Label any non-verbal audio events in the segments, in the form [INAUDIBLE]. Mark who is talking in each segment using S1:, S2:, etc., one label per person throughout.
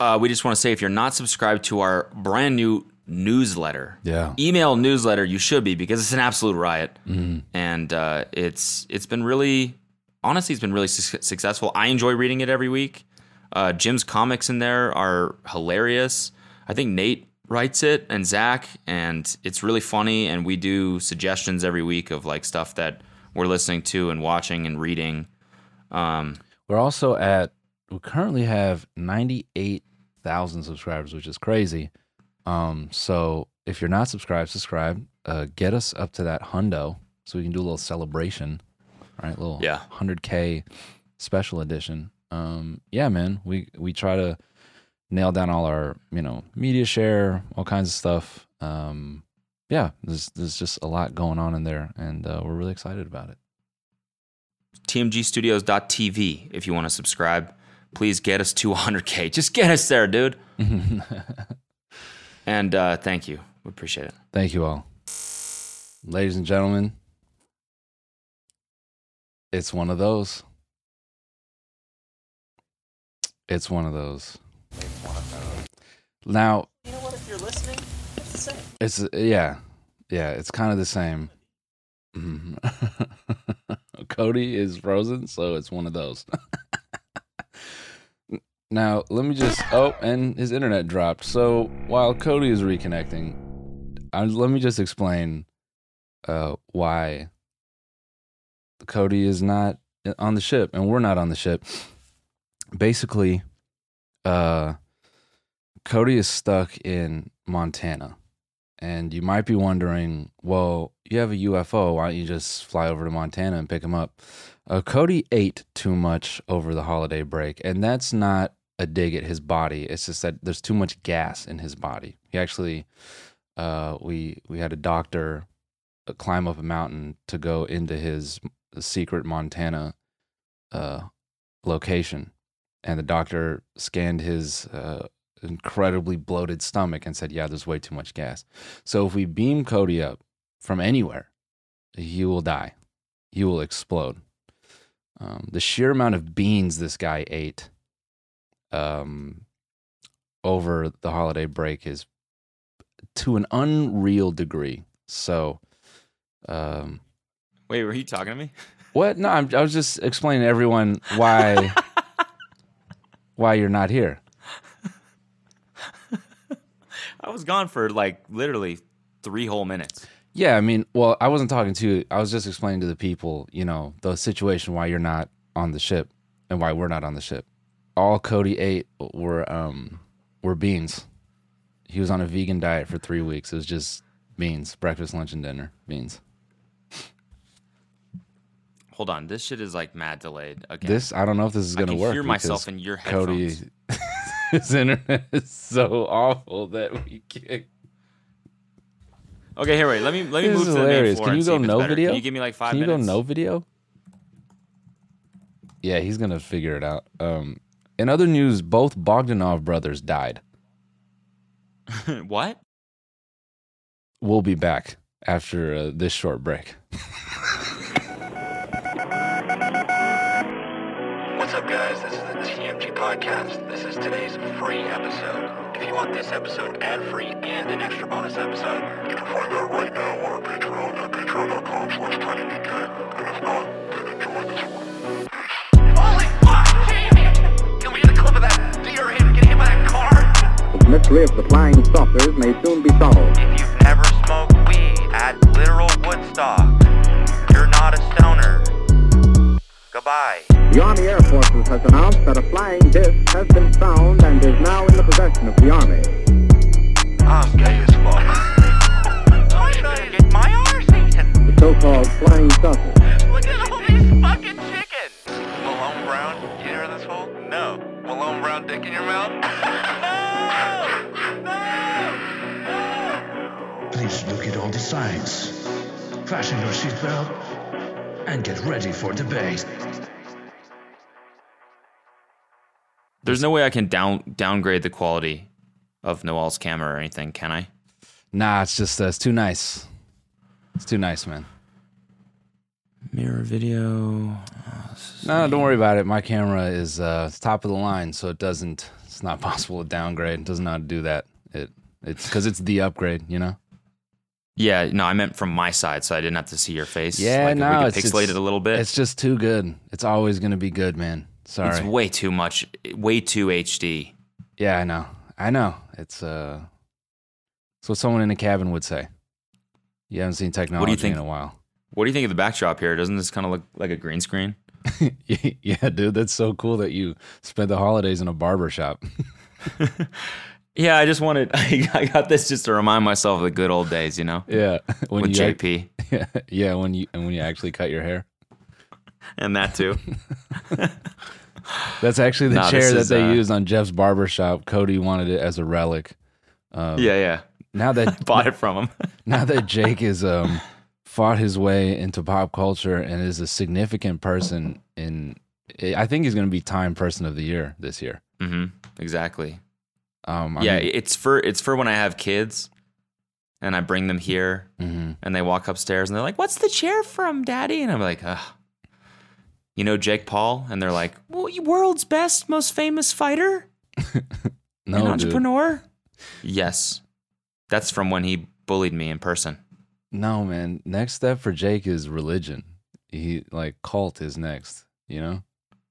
S1: uh, we just want to say if you're not subscribed to our brand new newsletter,
S2: Yeah.
S1: email newsletter, you should be because it's an absolute riot,
S2: Mm-hmm.
S1: and uh, it's it's been really, honestly, it's been really su- successful. I enjoy reading it every week. Uh, Jim's comics in there are hilarious. I think Nate writes it and Zach, and it's really funny. And we do suggestions every week of like stuff that we're listening to and watching and reading. Um,
S2: We're also at we currently have 98,000 subscribers, which is crazy. Um so if you're not subscribed, subscribe. Uh get us up to that hundo so we can do a little celebration. All right, little
S1: Yeah.
S2: 100k special edition. Um yeah, man, we we try to nail down all our, you know, media share, all kinds of stuff. Um yeah, there's there's just a lot going on in there and uh, we're really excited about it.
S1: tmgstudios.tv if you want to subscribe. Please get us to 100K. Just get us there, dude. [LAUGHS] And uh, thank you. We appreciate it.
S2: Thank you all. Ladies and gentlemen, it's one of those. It's one of those. Now,
S1: You know what? If you're listening, it's the same.
S2: it's yeah. Yeah, it's kind of the same. Mhm. [LAUGHS] Cody is frozen, so it's one of those. [LAUGHS] now, let me just Oh, and his internet dropped. So, while Cody is reconnecting, I, let me just explain uh why Cody is not on the ship and we're not on the ship. Basically, uh Cody is stuck in Montana. And you might be wondering, well, you have a UFO. Why don't you just fly over to Montana and pick him up? Uh, Cody ate too much over the holiday break. And that's not a dig at his body. It's just that there's too much gas in his body. He actually, uh, we, we had a doctor uh, climb up a mountain to go into his secret Montana uh, location. And the doctor scanned his uh, incredibly bloated stomach and said, Yeah, there's way too much gas. So if we beam Cody up from anywhere, he will die. He will explode. Um, the sheer amount of beans this guy ate um, over the holiday break is to an unreal degree. So, um,
S1: Wait, were you talking to me? [LAUGHS]
S2: what? No, I'm, I was just explaining to everyone why [LAUGHS] why you're not here.
S1: I was gone for like literally three whole minutes.
S2: Yeah, I mean, well, I wasn't talking to you. I was just explaining to the people, you know, the situation why you're not on the ship and why we're not on the ship. All Cody ate were um were beans. He was on a vegan diet for three weeks. It was just beans, breakfast, lunch, and dinner. Beans.
S1: Hold on, this shit is like mad delayed again.
S2: This I don't know if this is gonna
S1: can
S2: work.
S1: hear myself in your headphones.
S2: Cody, [LAUGHS] his internet is so awful that we can't.
S1: Okay, here, wait. Let me let me
S2: This
S1: move
S2: is
S1: to the main
S2: hilarious. Can you go no
S1: better.
S2: video?
S1: Can you give me like five
S2: Can you
S1: minutes?
S2: go no video? Yeah, he's gonna figure it out. Um, in other news, both Bogdanov brothers died. [LAUGHS]
S1: what?
S2: We'll be back after uh, this short break.
S3: What's up, guys? This is the TMG Podcast. This is today's free episode. If you want this episode ad-free and an extra bonus episode, you can find that right now on our Patreon at patreon.com slash tinydk. And if not,
S4: mystery of the flying saucers may soon be solved.
S3: If you've never smoked weed at literal Woodstock, you're not a stoner. Goodbye.
S4: The Army Air Forces has announced that a flying disc has been found and is now in the possession of the Army.
S3: I'm gay as fuck. [LAUGHS] I'm trying to get my arse eaten.
S4: The so-called flying saucer.
S3: Look at all these fucking chickens. Malone Brown, you hear this hole? No. Malone Brown dick in your mouth? [LAUGHS]
S5: the science. Fasten your seatbelt and get ready for debate.
S1: There's no way I can down downgrade the quality of Noel's camera or anything, can I?
S2: Nah, it's just uh, it's too nice. It's too nice, man.
S1: Mirror video.
S2: No, don't worry about it. My camera is uh, it's top of the line, so it doesn't. It's not [LAUGHS] possible to downgrade. It doesn't know how to do that. It it's because it's the upgrade, you know.
S1: Yeah, no, I meant from my side, so I didn't have to see your face.
S2: Yeah,
S1: like,
S2: no,
S1: we
S2: it's
S1: could pixelate it a little bit.
S2: It's just too good. It's always gonna be good, man. Sorry.
S1: It's way too much, way too HD.
S2: yeah, I know. I know. It's uh, it's what someone in a cabin would say. You haven't seen technology
S1: think?
S2: in a while.
S1: What do you think of the backdrop here? Doesn't this kind of look like a green screen? [LAUGHS]
S2: yeah, dude, that's so cool that you spent the holidays in a barber shop. [LAUGHS] [LAUGHS]
S1: Yeah, I just wanted. [LAUGHS] I got this just to remind myself of the good old days, you know,
S2: yeah, [LAUGHS] when
S1: with
S2: you
S1: JP [LAUGHS]
S2: yeah, yeah, when you and when you actually cut your hair.
S1: and that too.
S2: That's actually the
S1: Nah,
S2: chair that
S1: is,
S2: they
S1: uh,
S2: used on Jeff's barber shop. Cody wanted it as a relic. Um,
S1: yeah, yeah.
S2: Now that
S1: Bought it from him.
S2: now that Jake is um fought his way into pop culture and is a significant person in I think he's going to be Time Person of the Year this year.
S1: hmm Exactly.
S2: Um
S1: yeah,
S2: mean-
S1: it's for it's for when I have kids, and I bring them here,
S2: Mhm.
S1: and they walk upstairs, and they're like, "What's the chair from, Daddy?" And I'm like, Ugh. "You know Jake Paul?" And they're like, "Well, world's best, most famous fighter, [LAUGHS]
S2: no,
S1: an
S2: dude.
S1: entrepreneur." Yes, that's from when he bullied me in person.
S2: No, man. Next step for Jake is religion. He like cult is next, you know?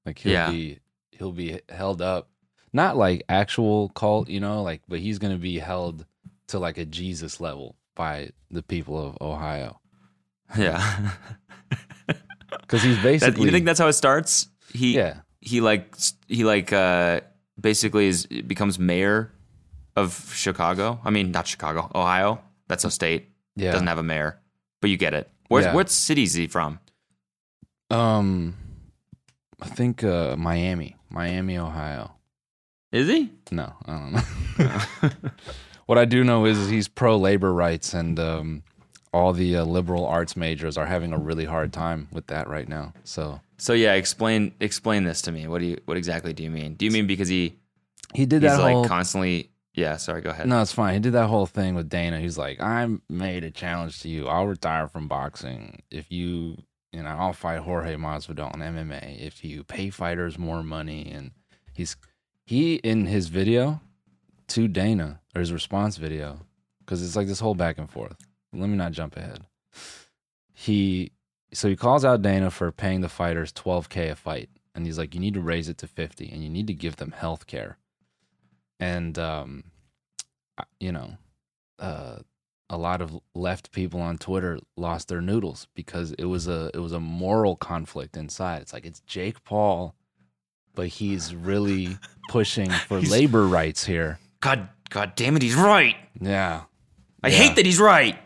S2: Like he'll
S1: Yeah.
S2: be he'll be held up. Not like actual cult, you know, like but he's going to be held to like a Jesus level by the people of Ohio.
S1: Yeah. [LAUGHS]
S2: Cuz he's
S1: That-
S2: basically
S1: you think that's how it starts? He
S2: Yeah.
S1: he like he like uh basically is becomes mayor of Chicago. I mean, not Chicago, Ohio. That's a state.
S2: Yeah.
S1: Doesn't have a mayor, but you get it. Where's
S2: Yeah.
S1: what city is he from?
S2: um I think uh Miami, Miami, Ohio.
S1: Is he?
S2: No, I don't know. [LAUGHS] what I do know is he's pro labor rights, and um, all the uh, liberal arts majors are having a really hard time with that right now. So
S1: So yeah, explain explain this to me. What do you what exactly do you mean? Do you mean because he
S2: he did
S1: he's
S2: that
S1: like
S2: whole.
S1: constantly? Yeah, sorry. Go ahead.
S2: no, it's fine. He did that whole thing with Dana. He's like, I made a challenge to you. I'll retire from boxing if you, you know, I'll fight Jorge Masvidal in MMA if you pay fighters more money. And he's he in his video to Dana or his response video because it's like this whole back and forth. Let me not jump ahead. He so he calls out Dana for paying the fighters 12k a fight, and he's like, you need to raise it to 50, and you need to give them health care. And um, you know, uh, a lot of left people on Twitter lost their noodles because it was a it was a moral conflict inside. It's like it's Jake Paul, but he's really [LAUGHS] pushing for labor rights here.
S1: God, God damn it, he's right.
S2: Yeah.
S1: I
S2: Yeah.
S1: hate that he's right.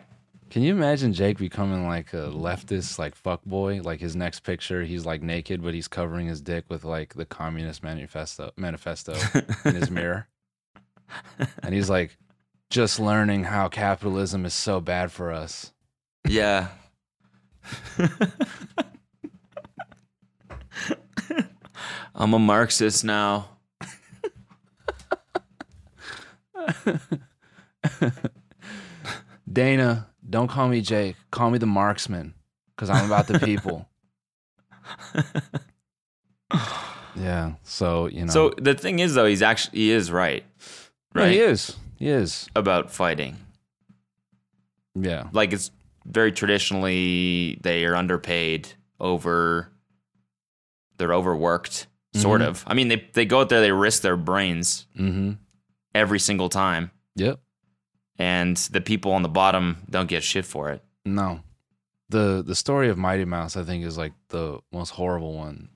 S2: Can you imagine Jake becoming like a leftist, like fuck boy? Like his next picture, he's like naked, but he's covering his dick with like the Communist Manifesto manifesto in his [LAUGHS] mirror, and he's like, just learning how capitalism is so bad for us.
S1: Yeah. [LAUGHS] I'm a Marxist now.
S2: Dana, don't call me Jake. Call me the marksman, because I'm about the people. [LAUGHS] yeah. So you know.
S1: So the thing is, though, he's actually he is right, right?
S2: he is. He is.
S1: about fighting.
S2: Yeah.
S1: Like it's very traditionally they are underpaid, over. They're overworked, sort
S2: Mhm.
S1: of. I mean, they they go out there, they risk their brains
S2: Mm-hmm.
S1: every single time,
S2: Yep.
S1: and the people on the bottom don't get shit for it.
S2: No. The the story of Mighty Mouse, I think, is like the most horrible one.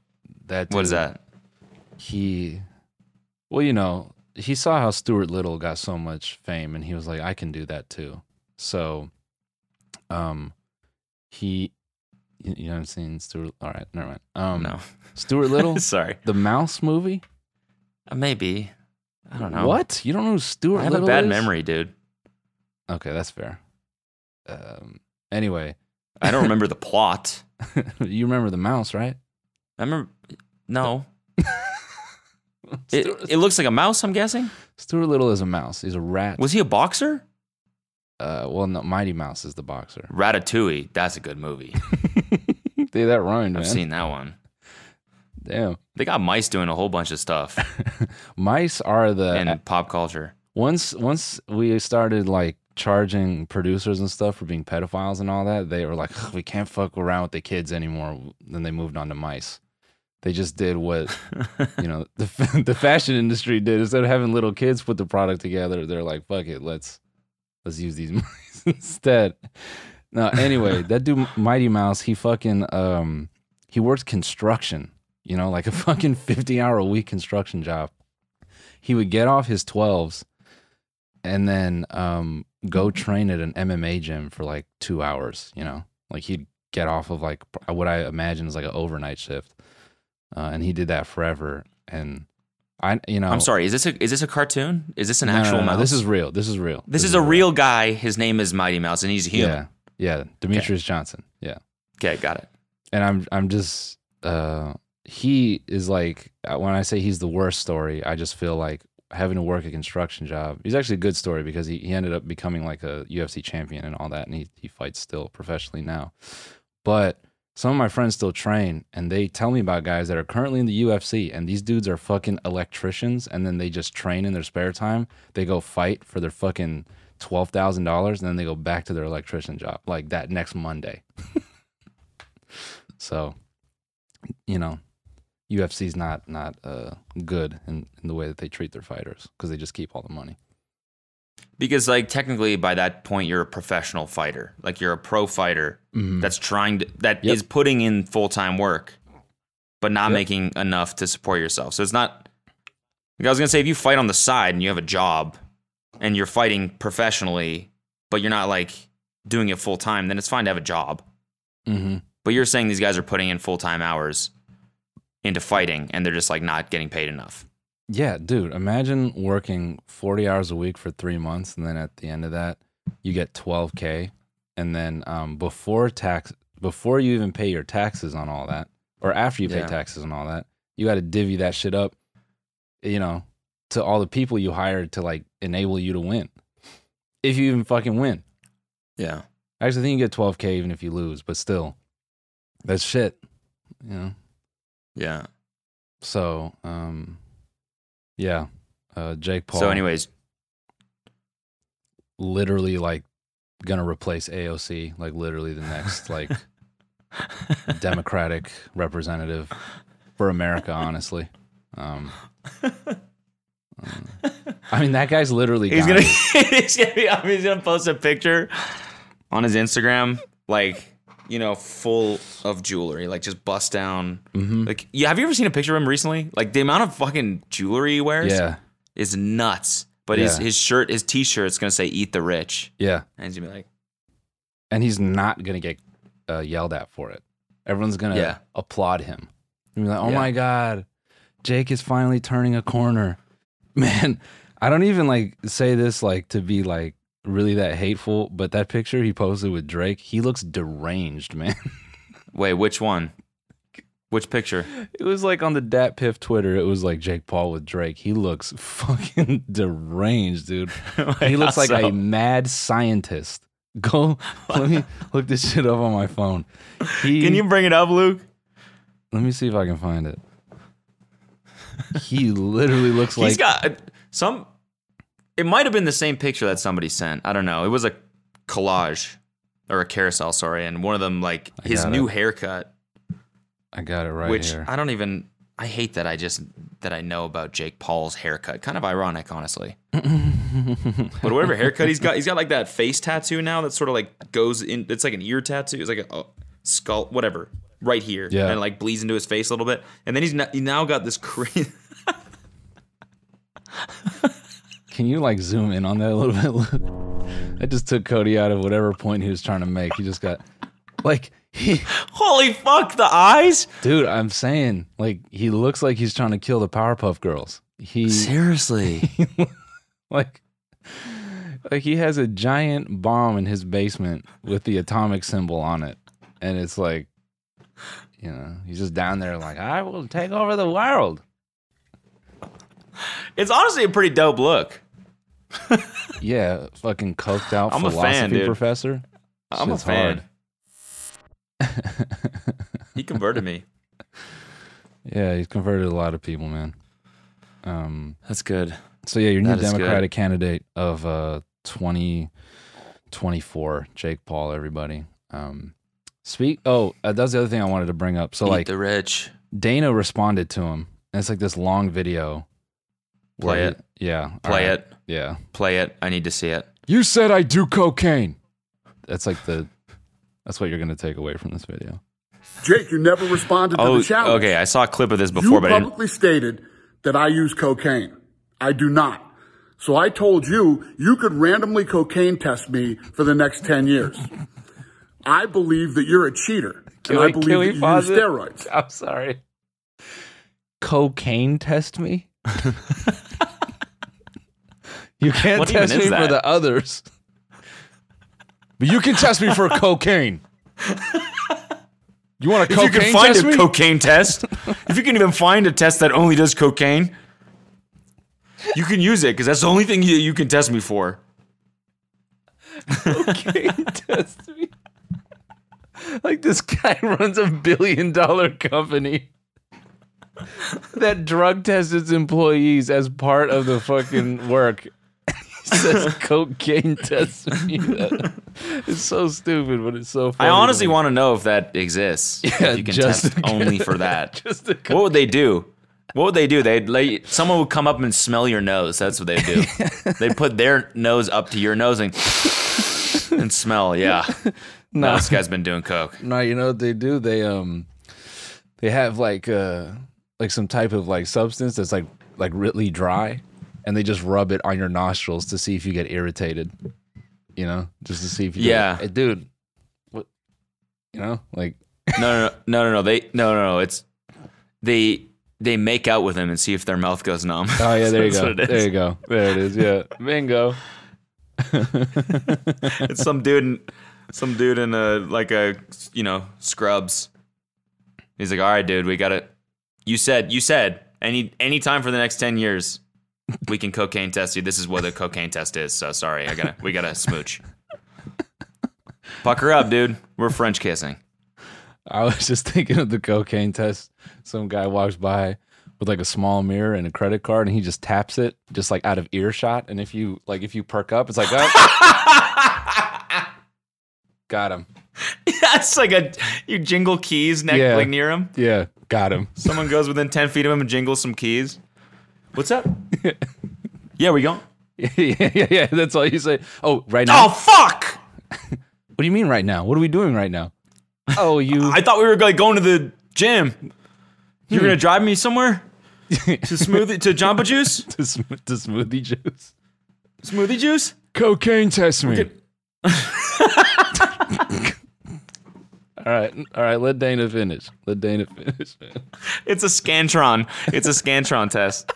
S2: That
S1: What is that?
S2: He, well, you know, he saw how Stuart Little got so much fame, and he was like, I can do that too. So, um, he, you, you haven't seen Stuart? All right, never mind. Um,
S1: No,
S2: Stuart Little, [LAUGHS]
S1: sorry.
S2: the Mouse movie.
S1: Uh, Maybe. I don't know.
S2: What? You don't know who Stuart
S1: I have
S2: Little
S1: a bad
S2: is?
S1: memory, dude.
S2: Okay, that's fair. Um, anyway,
S1: I don't remember [LAUGHS] the plot. [LAUGHS]
S2: you remember the mouse, right?
S1: I remember. No. It, it looks like a mouse. I'm guessing.
S2: Stuart Little is a mouse. He's a rat.
S1: Was he a boxer?
S2: uh, well, no, Mighty Mouse is the boxer.
S1: Ratatouille. That's a good movie.
S2: Dude, that rhymed.
S1: I've seen that one.
S2: Damn.
S1: They got mice doing a whole bunch of stuff [LAUGHS]
S2: Mice are the
S1: in pop culture.
S2: once once we started like charging producers and stuff for being pedophiles and all that, they were like, we can't fuck around with the kids anymore. Then they moved on to mice. They just did what you know the [LAUGHS] the fashion industry did. Instead of having little kids put the product together, they're like, fuck it, let's let's use these [LAUGHS] mice instead. No, anyway, [LAUGHS] that dude Mighty Mouse, he fucking um he works construction, you know, like a fucking 50 hour a week construction job. He would get off his 12s and then um go train at an MMA gym for like 2 hours, you know. Like he'd get off of like what I imagine is like an overnight shift. Uh, and he did that forever and I you know
S1: I'm sorry. Is this a is this a cartoon? Is this an
S2: No,
S1: actual
S2: no, no,
S1: mouse?
S2: This is real. This is real.
S1: this is a real guy. His name is Mighty Mouse, and he's human.
S2: Yeah. Yeah, Demetrious Johnson. Yeah.
S1: Okay, got it.
S2: and I'm I'm just uh he is like uh, when I say he's the worst story, I just feel like having to work a construction job. He's actually a good story because he, he ended up becoming like a UFC champion and all that, and he he fights still professionally now. But some of my friends still train, and they tell me about guys that are currently in the UFC, and these dudes are fucking electricians, and then they just train in their spare time. They go fight for their fucking twelve thousand dollars, and then they go back to their electrician job like that next Monday. [LAUGHS] So, you know, UFC's not not uh, good in, in the way that they treat their fighters because they just keep all the money.
S1: Because like technically, by that point, you're a professional fighter. Like you're a pro fighter that's trying to that is
S2: Yep.
S1: putting in full time work, but not
S2: Yep.
S1: making enough to support yourself. So it's not. Like I was gonna say, if you fight on the side and you have a job, and you're fighting professionally, but you're not like doing it full time, then it's fine to have a job.
S2: Mm-hmm.
S1: But you're saying these guys are putting in full time hours into fighting, and they're just like not getting paid enough.
S2: Yeah, dude. Imagine working forty hours a week for three months, and then at the end of that, you get twelve k, and then um, before tax, before you even pay your taxes on all that, or after you pay
S1: Yeah.
S2: taxes on all that, you got to divvy that shit up, you know, to all the people you hired to like enable you to win, if you even fucking win.
S1: Yeah.
S2: I Actually, think you get 12k even if you lose, but still, that's shit. You know.
S1: Yeah.
S2: So, um, yeah, uh, Jake Paul.
S1: So, anyways,
S2: literally like gonna replace AOC, like literally the next like [LAUGHS] Democratic representative for America. Honestly, um, um, [LAUGHS] I mean that guy's literally
S1: He's gonna, [LAUGHS] he's gonna, be, I mean, he's gonna post a picture on his Instagram, like you know, full of jewelry, like just bust down.
S2: Mhm.
S1: Like, yeah, have you ever seen a picture of him recently? Like the amount of fucking jewelry he wears
S2: Yeah,
S1: is nuts. But his
S2: Yeah.
S1: his shirt, his t-shirt, is gonna say "Eat the Rich,"
S2: yeah,
S1: and he's gonna be like,
S2: and he's not gonna get uh, yelled at for it. Everyone's gonna
S1: Yeah.
S2: applaud him. And be like, oh
S1: Yeah.
S2: my god, Jake is finally turning a corner. Man, I don't even like say this like to be like really that hateful, but that picture he posted with Drake, he looks deranged, man. [LAUGHS]
S1: "Wait, which one? Which picture?"
S2: It was like on the DatPiff Twitter, it was like Jake Paul with Drake. He looks [LAUGHS] fucking deranged, dude. [LAUGHS] he looks like
S1: so?
S2: a mad scientist. Go let me look this shit up on my phone. He,
S1: Can you bring it up, Luke?
S2: let me see if I can find it. He literally looks like
S1: He's got some. It might have been the same picture that somebody sent. I don't know. It was a collage or a carousel, sorry, and one of them like
S2: I
S1: his new
S2: it.
S1: haircut,
S2: I got it right
S1: which
S2: here.
S1: I don't even. I hate that I just that I know about Jake Paul's haircut. Kind of ironic, honestly. [LAUGHS] but whatever haircut he's got, he's got like that face tattoo now that sort of like goes in. It's like an ear tattoo. It's like a, a skull, whatever, right here,
S2: Yeah.
S1: and it like bleeds into his face a little bit. And then he's not, he now got this crazy. [LAUGHS]
S2: Can you like zoom in on that a little bit? That just took Cody out of whatever point he was trying to make. He just got like he [LAUGHS]
S1: Holy fuck! The eyes.
S2: Dude, I'm saying, like, he looks like he's trying to kill the Powerpuff Girls. He
S1: Seriously. [LAUGHS]
S2: like, Like he has a giant bomb in his basement with the atomic symbol on it, and it's like, you know, he's just down there like, I will take over the world.
S1: It's honestly a pretty dope look.
S2: Yeah, fucking coked out
S1: I'm a
S2: philosophy
S1: fan, dude.
S2: professor.
S1: I'm
S2: Shit's
S1: a fan. [LAUGHS] He converted me.
S2: Yeah, he's converted a lot of people, man. Um,
S1: That's good.
S2: so yeah, your new
S1: is good.
S2: Democratic candidate of uh 2024, Jake Paul, everybody. Um, speak. Oh, uh, that's the other thing I wanted to bring up. So
S1: Eat
S2: like
S1: the rich.
S2: Dana responded to him, and it's like this long video. where
S1: Play
S2: he-
S1: it.
S2: Yeah.
S1: Play
S2: right.
S1: it.
S2: Yeah.
S1: Play it. I need to see it.
S2: You said I do cocaine. That's like the. That's what you're gonna take away from this video.
S6: Jake, you never responded to
S1: Oh,
S6: the challenge.
S1: okay. I saw a clip of this
S6: You
S1: before, but I didn't,
S6: publicly stated that I use cocaine. I do not. So I told you you could randomly cocaine test me for the next 10 years. I believe that you're a cheater.
S2: Can
S6: and I
S2: we-
S6: believe
S2: can we
S6: that you
S2: pause
S6: use steroids. [LAUGHS]
S2: I'm sorry. Cocaine test me. [LAUGHS] you can't
S1: What
S2: test
S1: is
S2: me for the others, but you can test me for [LAUGHS] cocaine. You want a
S1: if you can find a
S2: me?
S1: cocaine test, if you can even find a test that only does cocaine, you can use it because that's the only thing you, you can test me for.
S2: cocaine test me. Like this guy [LAUGHS] runs a billion dollar company that drug tests its employees as part of the fucking work. [LAUGHS] He says [LAUGHS] cocaine test me. It's so stupid, but it's so
S1: I
S2: funny. to
S1: honestly want to know if that exists.
S2: Yeah,
S1: if you can test only for that.
S2: just
S1: what would they do? What would they do? They'd like someone would come up and smell your nose. That's what they'd do. they'd put their nose up to your nose and and smell. Yeah, no, this guy's been doing coke.
S2: No, you know what they do? They um they have like uh like some type of like substance that's like like really dry and they just rub it on your nostrils to see if you get irritated. You know? Just to see if you
S1: Yeah.
S2: Hey, dude. What you know? Like [LAUGHS]
S1: No, no, no, no, no. They no, no, no. It's they they make out with him and see if their mouth goes numb.
S2: Oh yeah, there [LAUGHS] you go.
S1: what it is.
S2: There you go. There it is. Yeah. Bingo. [LAUGHS]
S1: It's some dude in some dude in a like a you know scrubs. He's like, all right, dude, we got it. You said you said any any time for the next ten years, we can cocaine test you. This is what a cocaine test is. So sorry, I gotta we gotta smooch. Pucker up, dude. We're French kissing.
S2: I was just thinking of the cocaine test. Some guy walks by with like a small mirror and a credit card, and he just taps it, just like out of earshot. And if you like, if you perk up, it's like, oh. [LAUGHS] got him. [LAUGHS]
S1: That's like a you jingle keys neck
S2: Yeah.
S1: like near him.
S2: Yeah, got him. [LAUGHS]
S1: Someone goes within ten feet of him and jingles some keys. What's up? [LAUGHS] yeah, we going.
S2: yeah, yeah, yeah. That's all you say. Oh, right now.
S1: Oh fuck!
S2: What do you mean right now? What are we doing right now? Oh, you.
S1: I thought we were like going to the gym. You're gonna hmm. drive me somewhere to smoothie to Jamba Juice,
S2: to, sm- to smoothie juice.
S1: smoothie juice.
S2: Cocaine test me.
S1: Get-
S2: all right, all right. Let Dana finish. Let Dana finish.
S1: It's a scantron. It's a scantron test.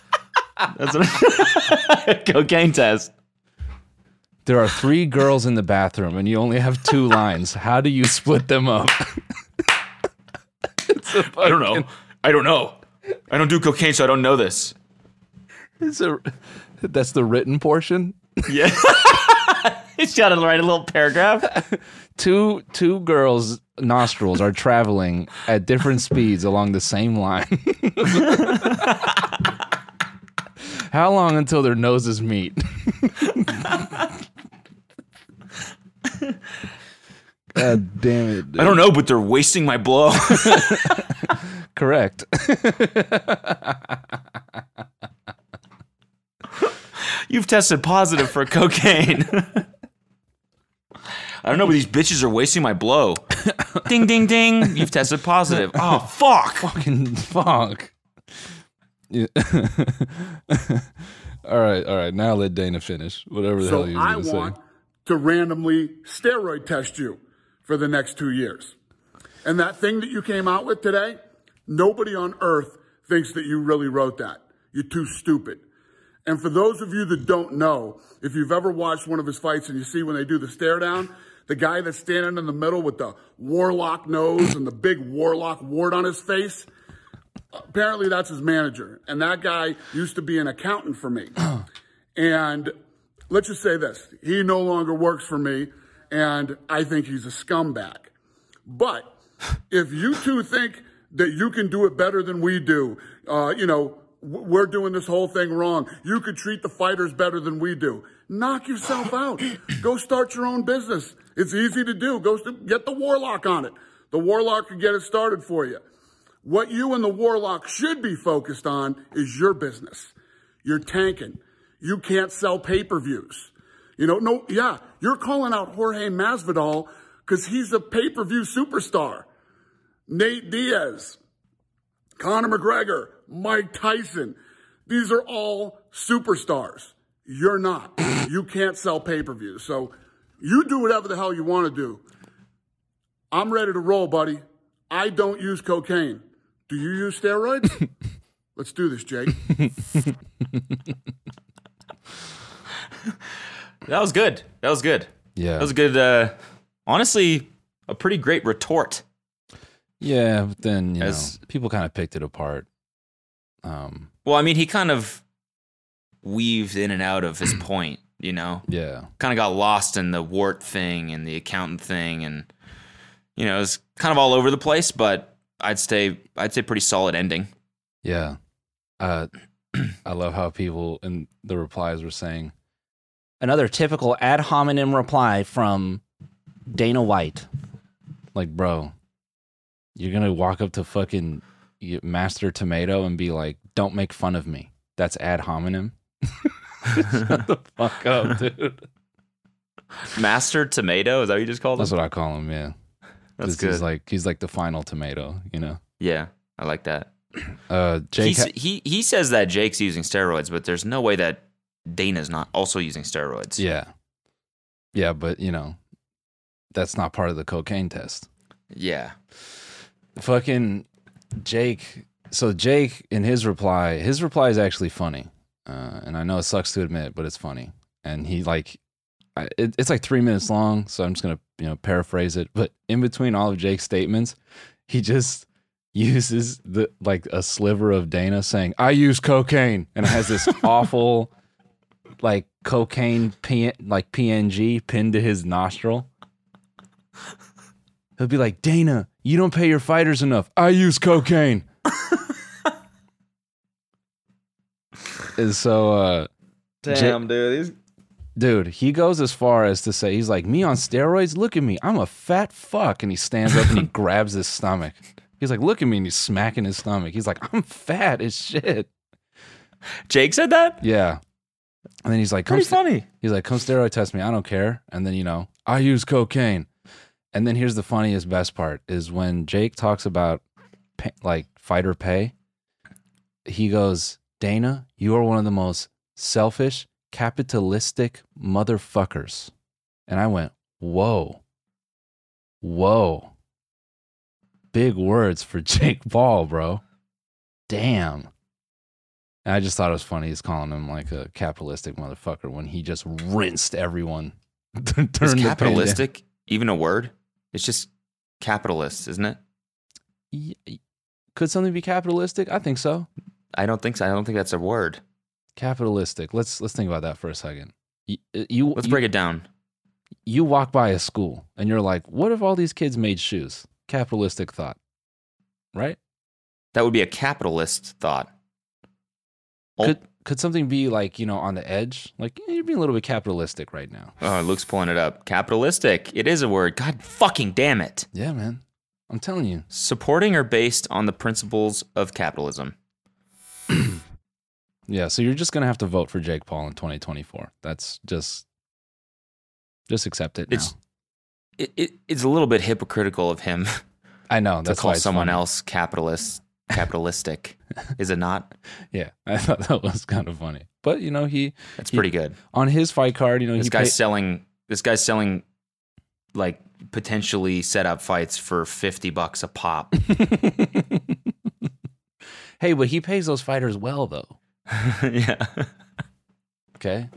S1: That's what [LAUGHS] cocaine test.
S2: There are three girls in the bathroom, and you only have two lines. How do you split them up? It's a
S1: I don't know. I don't know. I don't do cocaine, so I don't know this.
S2: It's a, that's the written portion.
S1: Yeah. [LAUGHS] He's got to write a little paragraph. [LAUGHS]
S2: Two two girls' nostrils are traveling at different speeds along the same line. [LAUGHS] How long until their noses meet? [LAUGHS] God damn it!
S1: I don't know, but they're wasting my blow.
S2: Correct.
S1: You've tested positive for cocaine. I don't know, but these bitches are wasting my blow. [LAUGHS] ding, ding, ding. You've tested positive. [LAUGHS] Oh, fuck.
S2: Fucking fuck. Yeah. [LAUGHS] all right, all right. Now let Dana finish. Whatever the
S6: So
S2: hell he was
S6: I
S2: going to
S6: want to randomly steroid test you for the next two years. And that thing that you came out with today, nobody on earth thinks that you really wrote that. You're too stupid. And for those of you that don't know, if you've ever watched one of his fights and you see when they do the stare down, the guy that's standing in the middle with the warlock nose and the big warlock wart on his face, apparently that's his manager. And that guy used to be an accountant for me. [CLEARS THROAT] and let's just say this he no longer works for me, and I think he's a scumbag. But if you two think that you can do it better than we do, uh, you know, we're doing this whole thing wrong. You could treat the fighters better than we do. Knock yourself out. Go start your own business. It's easy to do. Go st- get the warlock on it. The warlock can get it started for you. What you and the warlock should be focused on is your business. You're tanking. You can't sell pay-per-views. You know, no, yeah, you're calling out Jorge Masvidal because he's a pay-per-view superstar. Nate Diaz, Conor McGregor, Mike Tyson. These are all superstars. You're not. You can't sell pay-per-views. So you do whatever the hell you want to do. I'm ready to roll, buddy. I don't use cocaine. Do you use steroids? [LAUGHS] Let's do this, Jake. [LAUGHS]
S1: That was good. That was good.
S2: Yeah.
S1: That was a good. Uh, honestly, a pretty great retort.
S2: Yeah, but then you
S1: As-
S2: know, people kind of picked it apart. Um,
S1: Well, I mean, he kind of weaved in and out of his [CLEARS THROAT] point. You know,
S2: yeah,
S1: kind of got lost in the wart thing and the accountant thing, and you know, it's kind of all over the place. But I'd say I'd say pretty solid ending.
S2: yeah. Uh, [CLEARS THROAT] I love how people in the replies were saying
S7: Another typical ad hominem reply from Dana White.
S2: like, bro, you're gonna walk up to fucking Master Tomato and be like, "Don't make fun of me." That's ad hominem. [LAUGHS] [LAUGHS] Shut the fuck up, [LAUGHS] dude.
S1: Master Tomato is that what you just called him?
S2: That's
S1: him?
S2: what I call him. Yeah,
S1: That's
S2: 'Cause
S1: good.
S2: He's like he's like the final tomato. You know.
S1: yeah, I like that.
S2: Uh, Jake.
S1: He's, he he says that Jake's using steroids, but there's no way that Dana's not also using steroids.
S2: Yeah. Yeah, but you know, that's not part of the cocaine test.
S1: Yeah.
S2: Fucking Jake. So Jake, in his reply, his reply is actually funny, uh, and I know it sucks to admit, but it's funny. And he like, I, it, it's like three minutes long, so I'm just gonna you know paraphrase it. But in between all of Jake's statements, he just uses the like a sliver of Dana saying, "I use cocaine," and it has this [LAUGHS] awful like cocaine P- like PNG pinned to his nostril. He'll be like, Dana, you don't pay your fighters enough. I use cocaine. [LAUGHS] and so, uh,
S1: Damn, dude. These
S2: dude, he goes as far as to say, he's like, me on steroids? Look at me. I'm a fat fuck. And he stands up and he [LAUGHS] grabs his stomach. He's like, look at me. And he's smacking his stomach. He's like, I'm fat as shit.
S1: Jake said that?
S2: Yeah. And then he's like, come
S1: Pretty
S2: st-
S1: funny.
S2: He's like, come steroid test me. I don't care. And then, you know, I use cocaine. And then here's the funniest, best part is when Jake talks about pay, like fighter pay, he goes, Dana, you are one of the most selfish, capitalistic motherfuckers. And I went, whoa, whoa. Big words for [LAUGHS] Jake Paul, bro. Damn. And I just thought it was funny. He's calling him like a capitalistic motherfucker when he just rinsed everyone. [LAUGHS]
S1: Is capitalistic even a word? It's just capitalist, isn't it?
S2: Y- Could something be capitalistic? I think so.
S1: I don't think so. I don't think that's a word.
S2: Capitalistic. Let's let's think about that for a second. You you,
S1: Let's
S2: you,
S1: break it down.
S2: you walk by a school and you're like, what if all these kids made shoes? Capitalistic thought, right?
S1: That would be a capitalist thought. Oh,
S2: Could could something be like you know on the edge? Like eh, you're being a little bit capitalistic right now.
S1: oh, Luke's pulling it up. Capitalistic. It is a word. God fucking damn it.
S2: Yeah, man. I'm telling you.
S1: Supporting or based on the principles of capitalism. [CLEARS THROAT]
S2: Yeah. So you're just gonna have to vote for Jake Paul in 2024. That's just just accept it now.
S1: It's it, it, it's a little bit hypocritical of him [LAUGHS]
S2: I know
S1: to
S2: that's
S1: call
S2: why
S1: someone
S2: funny.
S1: else capitalist [LAUGHS] capitalistic. is it not?
S2: Yeah, [LAUGHS] I thought that was kind of funny. But you know, he
S1: That's
S2: He-
S1: pretty good.
S2: on his fight card, you know,
S1: This guy's
S2: pay-
S1: selling this guy's selling like potentially set up fights for 50 bucks a pop.
S2: Hey, but he pays those fighters well though. [LAUGHS]
S1: yeah.
S2: Okay.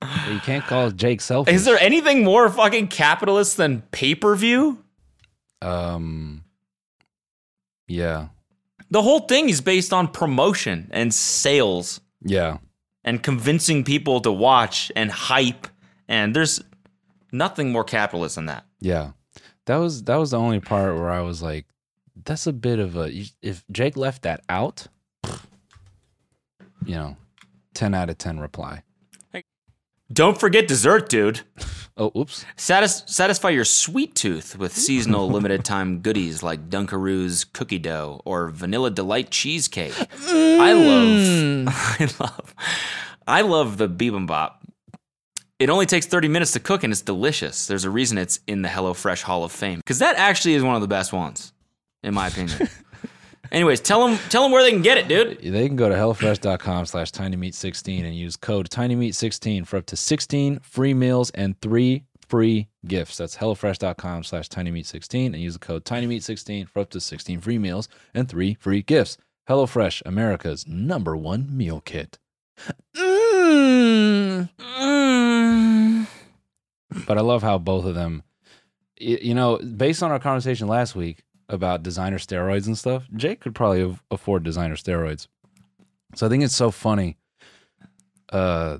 S2: But you can't call Jake selfish.
S1: Is there anything more fucking capitalist than pay per view?
S2: Um. Yeah.
S1: The whole thing is based on promotion and sales
S2: Yeah.
S1: and convincing people to watch and hype. And there's nothing more capitalist than that.
S2: Yeah. That was that was the only part where I was like, that's a bit of a. If Jake left that out, you know, ten out of ten reply.
S1: Don't forget dessert, dude.
S2: Oh, oops.
S1: Satis- satisfy your sweet tooth with [LAUGHS] seasonal limited time goodies like Dunkaroos cookie dough or Vanilla Delight cheesecake. I mm. love, [LAUGHS] I love, I love the bibimbap. It only takes 30 minutes to cook and it's delicious. There's a reason it's in the HelloFresh Hall of Fame because that actually is one of the best ones, in my opinion. Anyways, tell them, tell them where they can get it, dude.
S2: They can go to hellofresh.com slash tinymeat16 and use code tinymeat16 for up to 16 free meals and three free gifts. That's hellofresh.com slash tinymeat16 and use the code tinymeat16 for up to 16 free meals and three free gifts. HelloFresh, America's number one meal kit. Mm. But I love how both of them, you know, based on our conversation last week about designer steroids and stuff, Jake could probably af- afford designer steroids. So I think it's so funny uh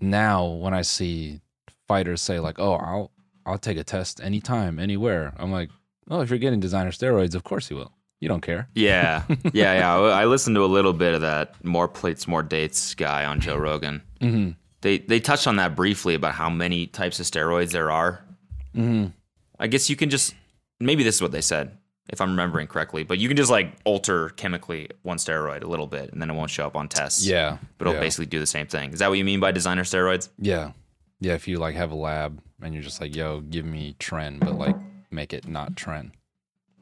S2: now when I see fighters say like, "Oh, I'll I'll take a test anytime, anywhere." I'm like, "Oh, if you're getting designer steroids, of course you will. You don't care."
S1: Yeah, [LAUGHS] yeah, yeah. I listened to a little bit of that more plates, more dates guy on Joe Rogan.
S2: Mhm.
S1: They they touched on that briefly about how many types of steroids there are.
S2: Mhm.
S1: I guess you can just maybe this is what they said if I'm remembering correctly, but you can just like alter chemically one steroid a little bit, and then it won't show up on tests.
S2: Yeah.
S1: but it'll
S2: yeah.
S1: basically do the same thing. Is that what you mean by designer steroids?
S2: Yeah. Yeah, if you like have a lab and you're just like, "Yo, give me tren, but like make it not tren."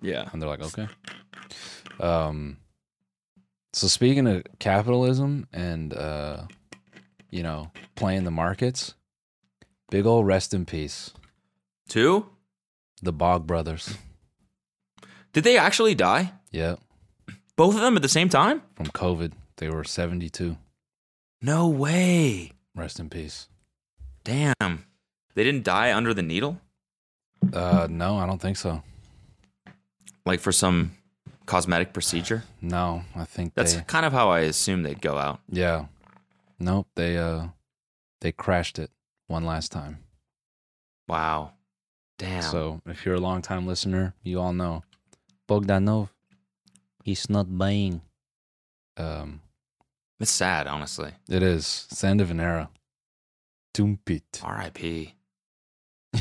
S1: Yeah.
S2: And they're like, "Okay." Um so speaking of capitalism and uh you know, playing the markets, big old rest in peace.
S1: Two?
S2: The Bog brothers.
S1: Did they actually die?
S2: Yeah,
S1: Both of them at the same time?
S2: from COVID. They were 72.
S1: No way.
S2: Rest in peace.
S1: Damn. They didn't die under the needle?
S2: Uh no, I don't think so.
S1: Like for some cosmetic procedure?
S2: No, I think
S1: That's
S2: they
S1: kind of how I assumed they'd go out.
S2: Yeah. Nope, they uh they crashed it one last time.
S1: Wow. Damn.
S2: So if you're a long time listener, you all know Bogdanov, he's not buying. Um,
S1: it's sad, honestly.
S2: it is. It's the end of an era. Tumpit.
S1: R.I.P. [LAUGHS]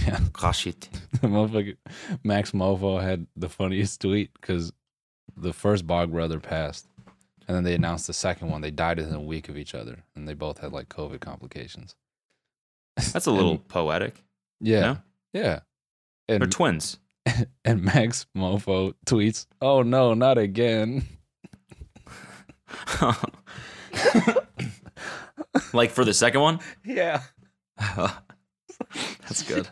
S2: Yeah.
S1: Kashit. [LAUGHS]
S2: the motherfucker Max Mofo had the funniest tweet because the first Bog brother passed, and then they announced the second one. They died within a week of each other, and they both had like COVID complications.
S1: That's a little [LAUGHS] poetic.
S2: Yeah,
S1: No?
S2: yeah.
S1: They're twins. [LAUGHS]
S2: and Max Mofo tweets, "Oh no, not again." [LAUGHS]
S1: like for the second one?
S2: Yeah. [LAUGHS]
S1: That's good.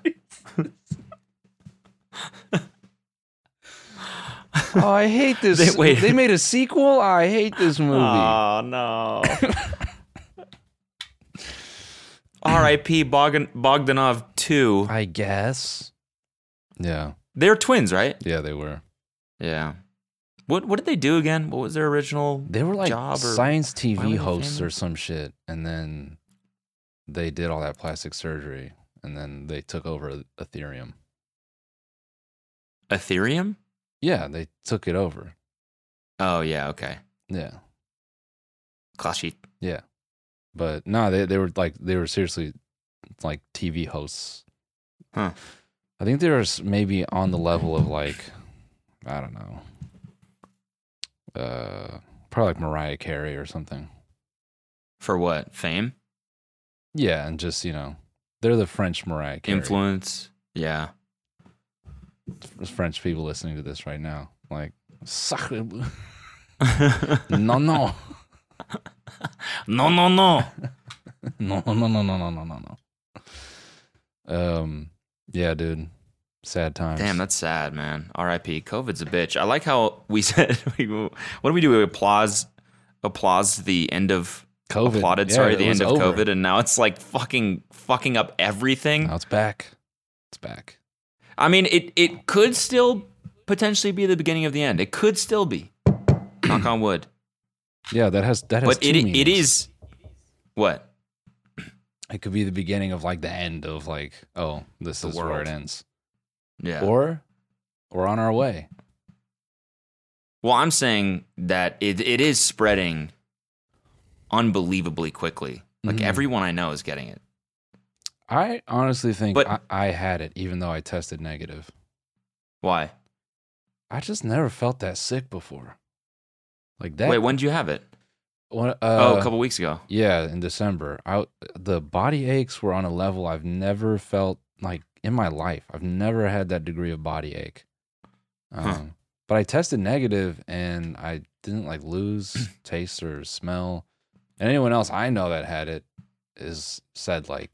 S2: Oh, I hate this.
S1: They- wait.
S2: they made a sequel. Oh, I hate this movie.
S1: Oh no. R.I.P. Bogdan- Bogdanov 2.
S2: I guess. Yeah,
S1: They're twins, right?
S2: yeah, they were.
S1: Yeah. What what did they do again? What was their original
S2: They were like
S1: job or
S2: science TV hosts or some shit, and then they did all that plastic surgery, and then they took over Ethereum.
S1: Ethereum?
S2: Yeah, they took it over.
S1: Oh yeah, okay.
S2: Yeah,
S1: Kashit.
S2: yeah, but no, they they were like they were seriously like TV hosts.
S1: Huh.
S2: I think they were s- maybe on the level of like I don't know, uh, probably like Mariah Carey or something.
S1: For what? Fame?
S2: Yeah, and just you know, they're the French Mariah Carey.
S1: Influence? Yeah.
S2: There's French people listening to this right now. Like, sacre bleu. [LAUGHS] no, no,
S1: no, no, no. [LAUGHS]
S2: no, no, no, no, no, no, no, no. Um, yeah, dude, sad times.
S1: Damn, that's sad, man. R.I.P. COVID's a bitch. I like how we [LAUGHS] said, what do we do? We applause, applause the end of
S2: COVID.
S1: applauded.
S2: Yeah,
S1: sorry, the end of
S2: over.
S1: COVID, and now it's like fucking fucking up everything.
S2: Now it's back. It's back.
S1: I mean, it it could still potentially be the beginning of the end. It could still be. [CLEARS THROAT] Knock on wood.
S2: Yeah, that has that has
S1: But it it
S2: meanings.
S1: is what
S2: It could be the beginning of like the end of like, oh, this
S1: The
S2: is where it ends.
S1: Yeah.
S2: Or we're on our way.
S1: Well, I'm saying that it, it is spreading unbelievably quickly. Like
S2: Mhm.
S1: everyone I know is getting it.
S2: I honestly think
S1: But-
S2: I, I had it, even though I tested negative.
S1: Why?
S2: I just never felt that sick before. Like that.
S1: Wait, when did you have it?
S2: When, uh,
S1: oh, a couple weeks ago.
S2: Yeah, in December. I the body aches were on a level I've never felt like in my life. I've never had that degree of body ache. Um,
S1: Huh.
S2: But I tested negative and I didn't like lose [CLEARS THROAT] taste or smell. And anyone else I know that had it is said like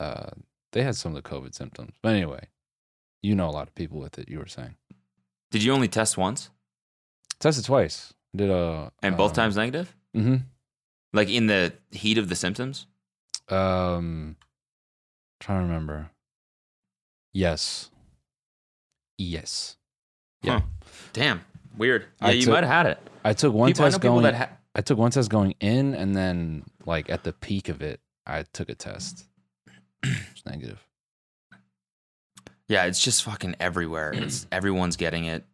S2: uh, they had some of the COVID symptoms. But anyway, you know a lot of people with it. You were saying
S1: Did you only test once
S2: tested twice. Did a
S1: and both
S2: um,
S1: times negative?
S2: Mm-hmm.
S1: Like in the heat of the symptoms?
S2: Um, trying to remember. Yes. Yes. Yeah.
S1: Huh. Damn. Weird. Yeah,
S2: I
S1: you
S2: took-
S1: might have had it.
S2: I took one
S1: People,
S2: test
S1: people
S2: going.
S1: ha-
S2: I took one test going in, and then like at the peak of it, I took a test. It's negative.
S1: Yeah, it's just fucking everywhere. It's [CLEARS THROAT] everyone's getting it.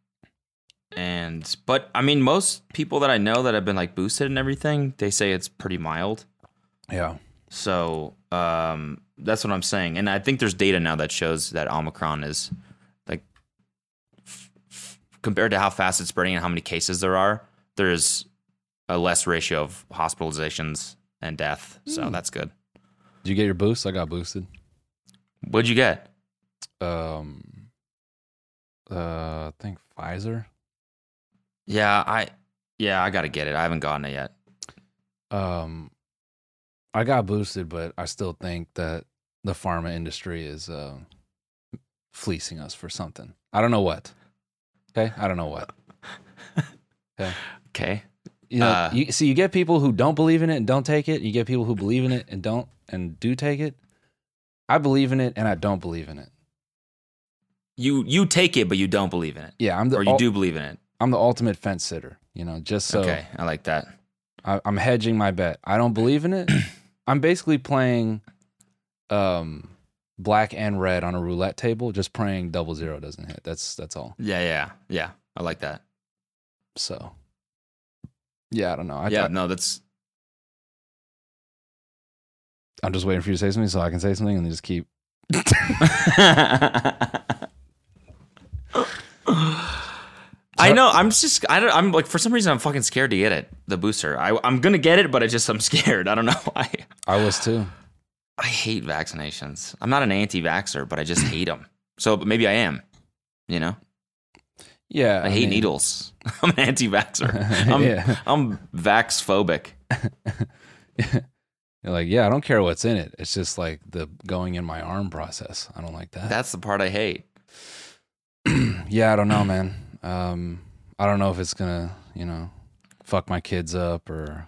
S1: And but I mean most people that I know that have been like boosted and everything, they say it's pretty mild.
S2: Yeah.
S1: So, um that's what I'm saying. And I think there's data now that shows that Omicron is like f- f- compared to how fast it's spreading and how many cases there are, there's a less ratio of hospitalizations and death. So that's good.
S2: Did you get your boost? I got boosted.
S1: What'd you get?
S2: Um. Uh, I think Pfizer.
S1: Yeah, I yeah, I gotta get it. I haven't gotten it yet.
S2: Um, I got boosted, but I still think that the pharma industry is uh, fleecing us for something. I don't know what. Okay, I don't know what. [LAUGHS]
S1: Okay.
S2: You know,
S1: Uh,
S2: you see, you get people who don't believe in it and don't take it. You get people who believe in it and don't and do take it. I believe in it and I don't believe in it.
S1: You you take it, but you don't believe in it,
S2: Yeah, I'm the
S1: or you
S2: ul-
S1: do believe in it.
S2: I'm the ultimate fence sitter. You know, just so
S1: okay, I like that.
S2: I, I'm hedging my bet. I don't believe in it. [CLEARS THROAT] I'm basically playing um black and red on a roulette table, just praying double zero doesn't hit. That's that's all.
S1: Yeah, yeah, yeah. I like that.
S2: So yeah, I don't know. I,
S1: yeah,
S2: I,
S1: no, that's
S2: I'm just waiting for you to say something so I can say something and then just keep. [LAUGHS] [LAUGHS] [LAUGHS]
S1: I know. I'm just. I don't. I'm like for some reason I'm fucking scared to get it. The booster. I I'm gonna get it, but I just I'm [LAUGHS] scared. I don't know why.
S2: I was too.
S1: I hate vaccinations. I'm not an anti-vaxxer, but I just [CLEARS THROAT] hate them. So maybe I am. You know,
S2: Yeah,
S1: I, hate
S2: mean-
S1: needles. [LAUGHS] I'm an anti-vaxxer. I'm [LAUGHS]
S2: Yeah.
S1: I'm vax phobic.
S2: You're like, yeah, I don't care what's in it. It's just like the going in my arm process. I don't like that.
S1: That's the part I hate. [CLEARS THROAT]
S2: yeah, I don't know, man. Um, I don't know if it's gonna, you know, fuck my kids up or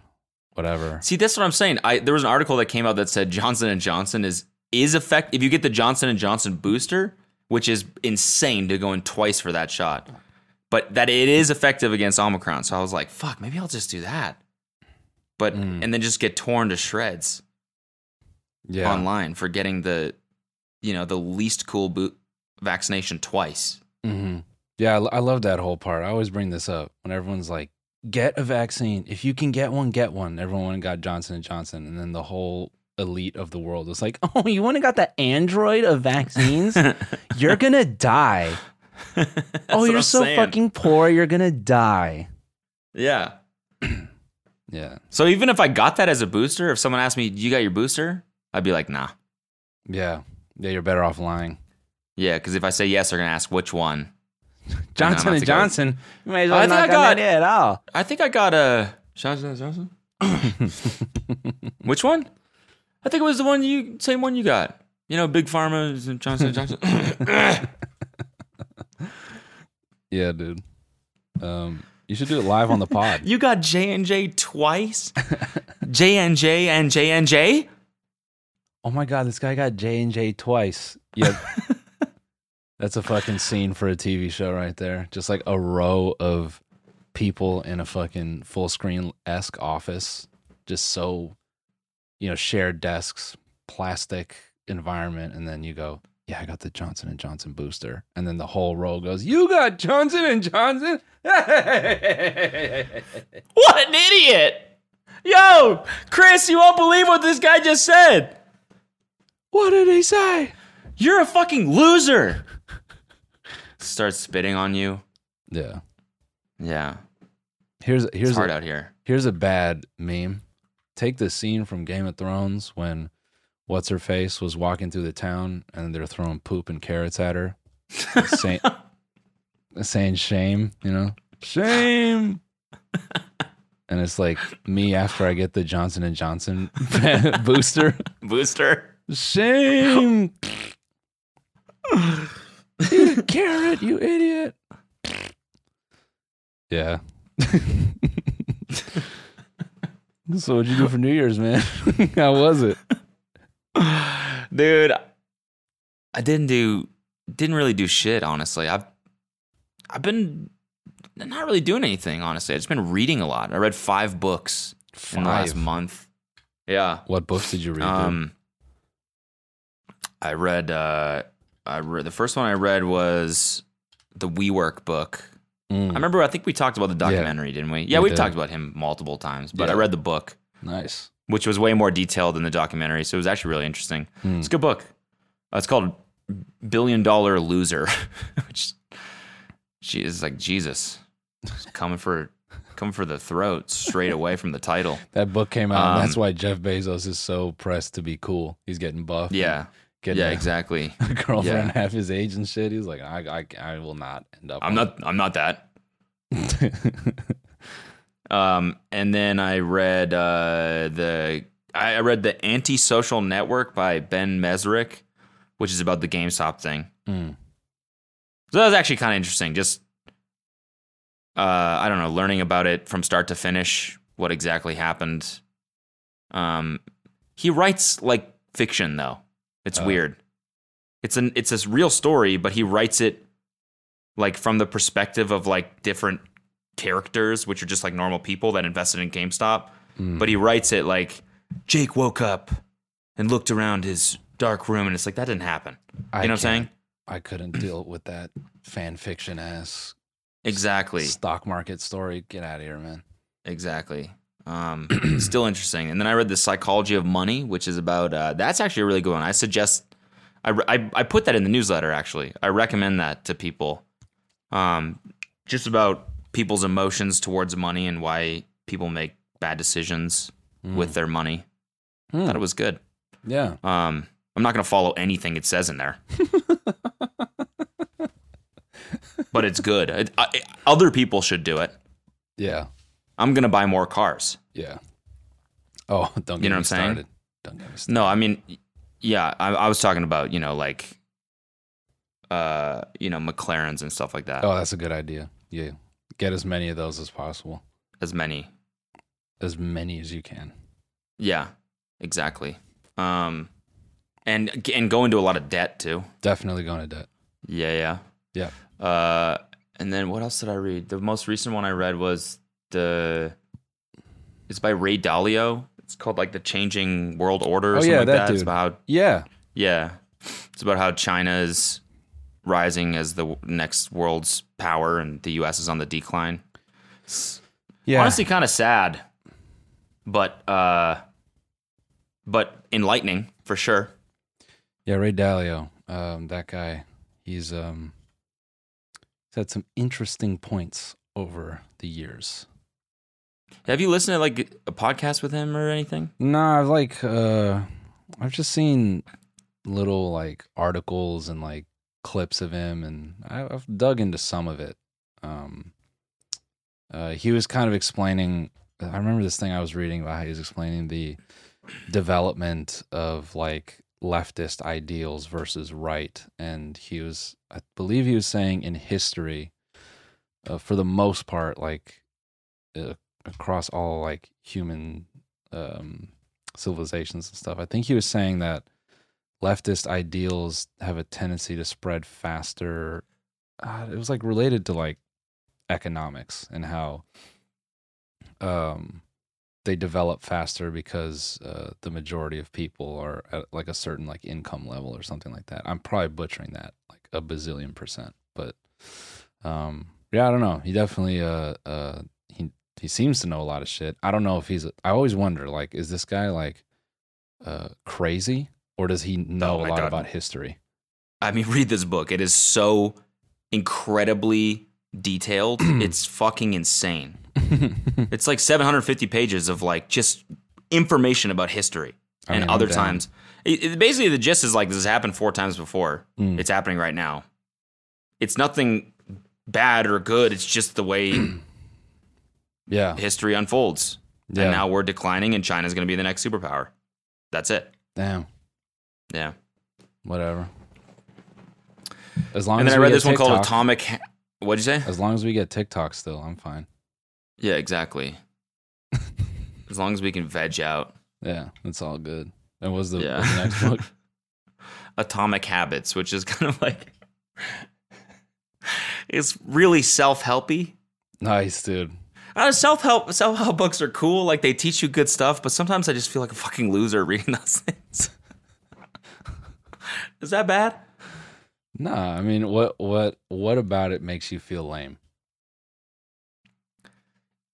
S2: whatever.
S1: See, that's what I'm saying. I there was an article that came out that said Johnson and Johnson is is effect if you get the Johnson and Johnson booster, which is insane to go in twice for that shot. But that it is effective against Omicron. So I was like, fuck, maybe I'll just do that. But
S2: Mm.
S1: and then just get torn to shreds
S2: Yeah,
S1: online for getting the you know, the least cool boot vaccination twice.
S2: hmm yeah, I, I love that whole part. I always bring this up when everyone's like, "Get a vaccine. If you can get one, get one." Everyone got Johnson and Johnson, and then the whole elite of the world was like, [LAUGHS] "Oh, you went and got the android of vaccines? You're [LAUGHS] gonna die. oh, you're so
S1: saying.
S2: fucking poor. You're gonna die."
S1: Yeah. [CLEARS THROAT]
S2: Yeah,
S1: So even if I got that as a booster, if someone asked me, You got your booster? I'd be like, nah.
S2: yeah, yeah. You're better off lying.
S1: Yeah, because if I say yes, they're gonna ask which one.
S2: Johnson and
S1: to go-
S2: Johnson. You may as well
S1: I think I
S2: got
S1: got-
S2: that at all.
S1: I think I got a Johnson and Johnson. [LAUGHS] which one? I think it was the one you same one you got. You know, Big Pharma is Johnson and Johnson. [LAUGHS]
S2: Yeah, dude. Um, you should do it live on the pod. [LAUGHS]
S1: you got J and J twice. J and J and J and J.
S2: Oh my god, this guy got J and J twice. Yeah. That's a fucking scene for a TV show right there. Just like a row of people in a fucking full screen esque office. Just so you know, shared desks, plastic environment, and then you go, Yeah, I got the Johnson and Johnson booster. And then the whole row goes, You got Johnson and Johnson? [LAUGHS]
S1: What an idiot! Yo, Chris, you won't believe what this guy just said.
S2: what did he say?
S1: You're a fucking loser. Starts spitting on you.
S2: Yeah.
S1: Yeah,
S2: Here's here's
S1: it's hard
S2: a,
S1: out here.
S2: Here's a bad meme. Take the scene from Game of Thrones when what's her face was walking through the town and they're throwing poop and carrots at her, [LAUGHS] saying, saying shame, you know, shame. [LAUGHS] And it's like me after I get the Johnson and Johnson [LAUGHS] booster,
S1: Booster.
S2: shame. Eat a carrot, you idiot. Yeah. [LAUGHS] so what'd you do for New Year's, man? [LAUGHS] How was it?
S1: Dude, I didn't do didn't really do shit, honestly. I've I've been not really doing anything, honestly. I've just been reading a lot. I read five books in the last month. Yeah.
S2: What books did you read? dude?
S1: Um, I read. Uh, I read the first one I read was the WeWork book.
S2: Mm,
S1: I remember. I think we talked about the documentary, didn't we? Yeah,
S2: We
S1: we've talked about him multiple times. But I read the book,
S2: nice.
S1: which was way more detailed than the documentary, so it was actually really interesting.
S2: Hmm.
S1: It's a good book. Uh, it's called Billion Dollar Loser, [LAUGHS] which she is like Jesus, coming for coming for the throat straight away from the title. [LAUGHS]
S2: That book came out. and that's
S1: Um,
S2: why Jeff Bezos is so pressed to be cool. He's getting buff. and
S1: Yeah, yeah,
S2: a- [LAUGHS]
S1: exactly.
S2: A girlfriend
S1: Yeah.
S2: half his age and shit. He's like, I, I, I will not end up.
S1: I'm not. I'm not that. [LAUGHS] Um, and then I read uh, the I I read the Antisocial Network by Ben Mezrich, which is about the GameStop thing.
S2: Mm.
S1: So that was actually kind of interesting. Just uh, I don't know, learning about it from start to finish, what exactly happened. Um, he writes like fiction though. It's
S2: Oh.
S1: weird. It's an it's a real story, but he writes it like from the perspective of like different characters, which are just like normal people that invested in GameStop.
S2: Mm.
S1: But he writes it like Jake woke up and looked around his dark room, and it's like that didn't happen.
S2: I
S1: you know what I'm saying?
S2: I couldn't deal with that fan fiction ass
S1: Exactly.
S2: stock market story. Get out of here, man.
S1: Exactly. Um, [CLEARS THROAT] still interesting. And then I read the Psychology of Money, which is about. Uh, that's actually a really good one. I suggest. I, I I put that in the newsletter. Actually, I recommend that to people. Um, just about people's emotions towards money and why people make bad decisions with their money.
S2: Hmm.
S1: Thought it was good.
S2: Yeah.
S1: Um, I'm not going to follow anything it says in there. [LAUGHS] but it's good. It- I- other people should do it.
S2: Yeah.
S1: I'm going to buy more cars.
S2: Yeah. Oh, [LAUGHS] don't get
S1: You know
S2: me
S1: what I'm saying?
S2: started. Don't get me started.
S1: No, I mean, yeah, I, I was talking about you know like, uh, you know McLarens and stuff like that.
S2: Oh, that's a good idea. Yeah. Get as many of those as possible.
S1: As many,
S2: As many as you can.
S1: yeah, exactly. Um, and and go into a lot of debt too.
S2: Definitely going to debt.
S1: Yeah,
S2: Yeah.
S1: yeah. Uh, and then what else did I read? The most recent one I read was the. It's by Ray Dalio. It's called like the Changing World Order. Or
S2: Oh,
S1: something
S2: yeah,
S1: like
S2: that
S1: that. It's about
S2: Yeah.
S1: Yeah. It's about how China is rising as the next world's power and the US is on the decline. It's
S2: Yeah.
S1: honestly kind of sad, but uh but enlightening for sure.
S2: Yeah, Ray Dalio, um, that guy, he's um, he's had some interesting points over the years.
S1: Have you listened to like a podcast with him or anything?
S2: No, I've like uh, I've just seen little like articles and like clips of him, and I- I've dug into some of it. Um, uh, he was kind of explaining. I remember this thing I was reading about how he was explaining the development of like leftist ideals versus right, and he was, I believe, he was saying in history, uh, for the most part, like uh, across all like human um, civilizations and stuff. I think he was saying that leftist ideals have a tendency to spread faster. Uh, it was like related to like economics and how um they develop faster because uh, the majority of people are at like a certain like income level or something like that. I'm probably butchering that like a bazillion percent, but um yeah, I don't know. He definitely uh uh he seems to know a lot of shit. I don't know if he's I always wonder like is this guy like uh crazy or does he know
S1: Oh
S2: a lot
S1: God.
S2: about history?
S1: I mean, read this book. It is so incredibly detailed. [CLEARS THROAT] it's fucking insane. It's like 750 pages of like just information about history
S2: I
S1: and
S2: mean,
S1: other times. It, it- basically, the gist is like this has happened four times before.
S2: Mm.
S1: It's happening right now. It's nothing bad or good. It's just the way [CLEARS THROAT]
S2: Yeah.
S1: history unfolds.
S2: Yeah.
S1: And now we're declining, and China's going to be the next superpower. That's it.
S2: Damn.
S1: Yeah.
S2: Whatever. As long
S1: And
S2: as
S1: then I read this one called Atomic. What'd you say?
S2: As long as we get TikTok still, I'm fine.
S1: Yeah, exactly. [LAUGHS] as long as we can veg out.
S2: Yeah, it's all good. And what's the,
S1: Yeah.
S2: what's the next book? [LAUGHS]
S1: Atomic Habits, which is [LAUGHS] kind of like it's really self-helpy.
S2: Nice, dude.
S1: Uh, self-help self-help books are cool, like they teach you good stuff, but sometimes I just feel like a fucking loser [LAUGHS] reading those things. [LAUGHS] is that bad?
S2: Nah, I mean, what what what about it makes you feel lame?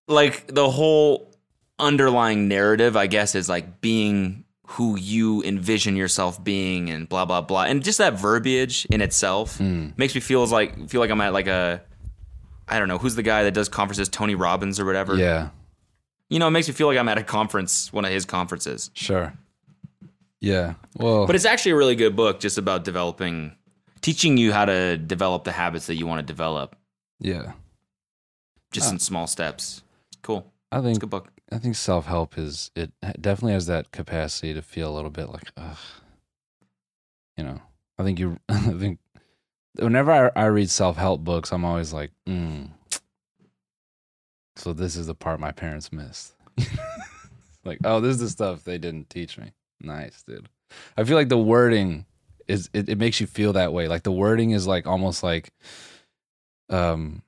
S1: Like the whole underlying narrative, I guess, is like being who you envision yourself being and blah blah blah. And just that verbiage in itself
S2: Mm.
S1: makes me feel like feel like I'm at like a I don't know, who's the guy that does conferences, Tony Robbins or whatever.
S2: Yeah,
S1: You know, it makes me feel like I'm at a conference, one of his conferences.
S2: sure. Yeah. Well,
S1: But it's actually a really good book just about developing teaching you how to develop the habits that you want to develop
S2: yeah.
S1: just
S2: Ah.
S1: in small steps. Cool.
S2: I
S1: It's a
S2: think
S1: good book.
S2: I think self help is it definitely has that capacity to feel a little bit like, ugh. You know, I think you. [LAUGHS] I think whenever I, I read self help books, I'm always like, mm. So this is the part my parents missed. [LAUGHS] like, oh, this is the stuff they didn't teach me. Nice, dude. I feel like the wording is it, it makes you feel that way. Like the wording is like almost like, um,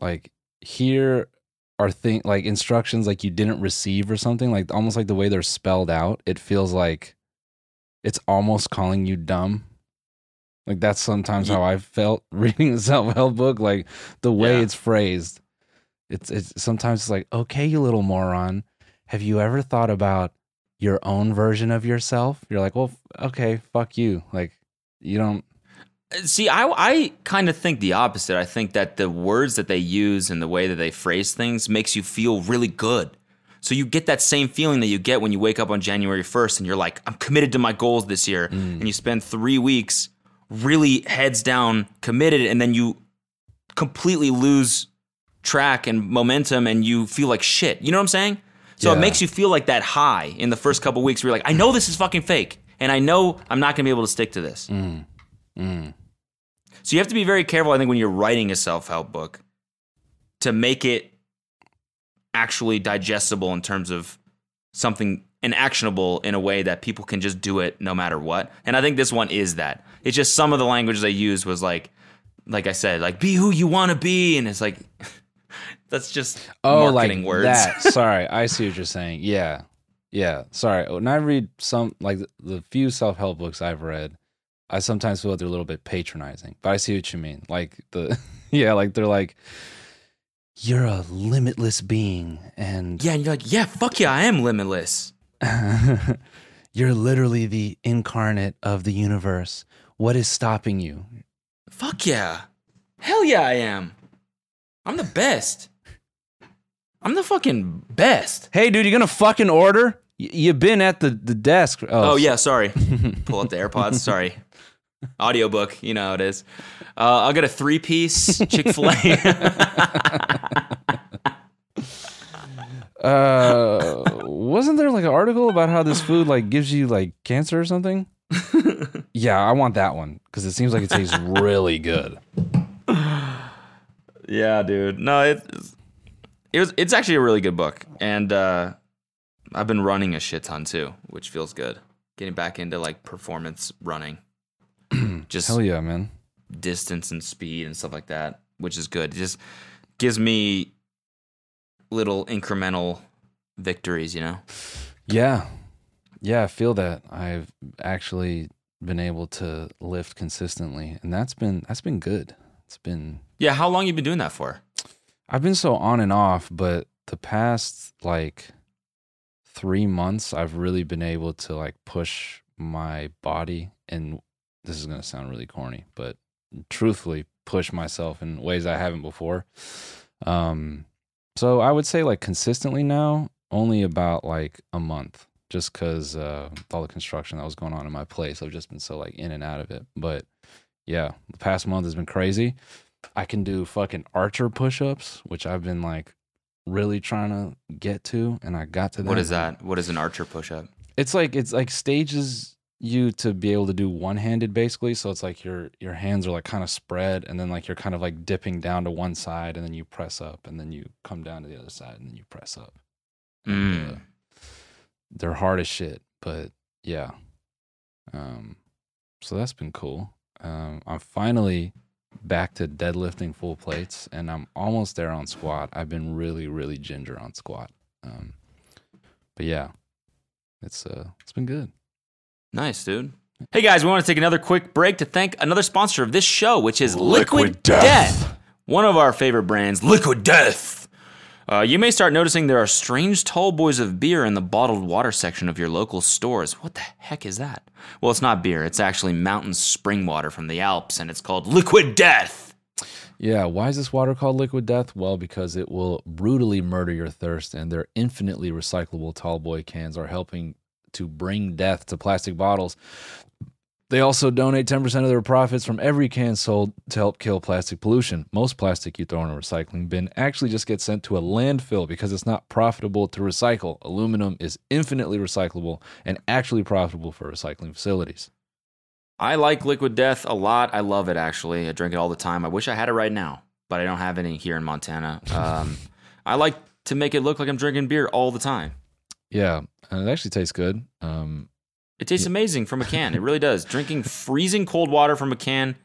S2: like here are thing like instructions like you didn't receive or something like almost like the way they're spelled out it feels like it's almost calling you dumb like that's sometimes
S1: Ye-
S2: how i felt [LAUGHS] reading the self-help book like the way
S1: Yeah.
S2: it's phrased it's it's sometimes it's like okay you little moron have you ever thought about your own version of yourself you're like well okay fuck you like you don't uh,
S1: See, I I kind of think the opposite. I think that the words that they use and the way that they phrase things makes you feel really good. So you get that same feeling that you get when you wake up on January 1st and you're like, I'm committed to my goals this year. Mm. And you spend 3 weeks really heads down committed and then you completely lose track and momentum and you feel like shit. You know what I'm saying? So it makes you feel like that high in the first couple weeks where you're like, I know this is fucking fake and I know I'm not going to be able to stick to this.
S2: mm, mm.
S1: So you have to be very careful, I think, when you're writing a self help book to make it actually digestible in terms of something and actionable in a way that people can just do it no matter what. And I think this one is that. It's just some of the language they used was like, like I said, like be who you want to be, and it's like [LAUGHS] that's just
S2: Oh,
S1: marketing
S2: like
S1: words.
S2: that. [LAUGHS] Sorry, I see what you're saying. Yeah, yeah. Sorry. When I read some, like the, few self help books I've read, I sometimes feel like they're a little bit patronizing. But I see what you mean. Like the, [LAUGHS] yeah, like they're like, you're a limitless being, and
S1: yeah, and you're like, yeah, fuck yeah, I am limitless. [LAUGHS]
S2: you're literally the incarnate of the universe. What is stopping you?
S1: Fuck yeah, hell yeah, I am. I'm the best. I'm the fucking best.
S2: Hey, dude, you gonna fucking order? Y- You've been at the, the desk.
S1: Oh, yeah, sorry. [LAUGHS] Pull up the AirPods. Sorry. Audiobook, you know how it is. Uh, I'll get a three piece [LAUGHS] Chick fil A.
S2: Uh, wasn't there like an article about how this food like gives you like cancer or something? [LAUGHS] yeah, I want that one because it seems like it tastes really good.
S1: yeah, dude. No, it's it was it's actually a really good book. And uh I've been running a shit ton too, which feels good. Getting back into like performance running, [CLEARS THROAT] just
S2: Hell yeah, man.
S1: distance and speed and stuff like that, which is good. It just gives me little incremental victories, you know.
S2: Yeah. Yeah, I feel that. I've actually been able to lift consistently and that's been that's been good. It's been
S1: Yeah, how long you been doing that for?
S2: I've been so on and off, but the past like 3 months I've really been able to like push my body and this is going to sound really corny, but truthfully push myself in ways I haven't before. Um so I would say like consistently now only about like a month just because uh, all the construction that was going on in my place, I've just been so like in and out of it. But yeah, the past month has been crazy. I can do fucking archer push-ups, which I've been like really trying to get to, and I got to that.
S1: What is that? What is an archer push up?
S2: It's like it's like stages you to be able to do one-handed basically. So it's like your your hands are like kind of spread, and then like you're kind of like dipping down to one side, and then you press up, and then you come down to the other side, and then you press up. And, uh,
S1: Mm.
S2: they're hard as shit, but yeah. Um, so that's been cool. Um, I'm finally back to deadlifting full plates, and I'm almost there on squat. I've been really, really ginger on squat. Um, but yeah, it's uh, it's been good.
S1: Nice, dude. Hey guys, we want to take another quick break to thank another sponsor of this show, which is Liquid,
S2: Liquid
S1: Death.
S2: Death.
S1: One of our favorite brands, Liquid Death. Uh, you may start noticing there are strange tall boys of beer in the bottled water section of your local stores. What the heck is that? Well, it's not beer. It's actually mountain spring water from the Alps, and it's called Liquid Death.
S2: Yeah, why is this water called liquid death? Well, because it will brutally murder your thirst, and their infinitely recyclable tall boy cans are helping to bring death to plastic bottles. They also donate 10% of their profits from every can sold to help kill plastic pollution. Most plastic you throw in a recycling bin actually just gets sent to a landfill because it's not profitable to recycle. Aluminum is infinitely recyclable and actually profitable for recycling facilities.
S1: I like Liquid Death a lot. I love it, actually. I drink it all the time. I wish I had it right now, but I don't have any here in Montana. [LAUGHS] Um, I like to make it look like I'm drinking beer all the time.
S2: Yeah, and it actually tastes good. Um,
S1: It tastes amazing from a can. It really does. Drinking [LAUGHS] freezing cold water from a can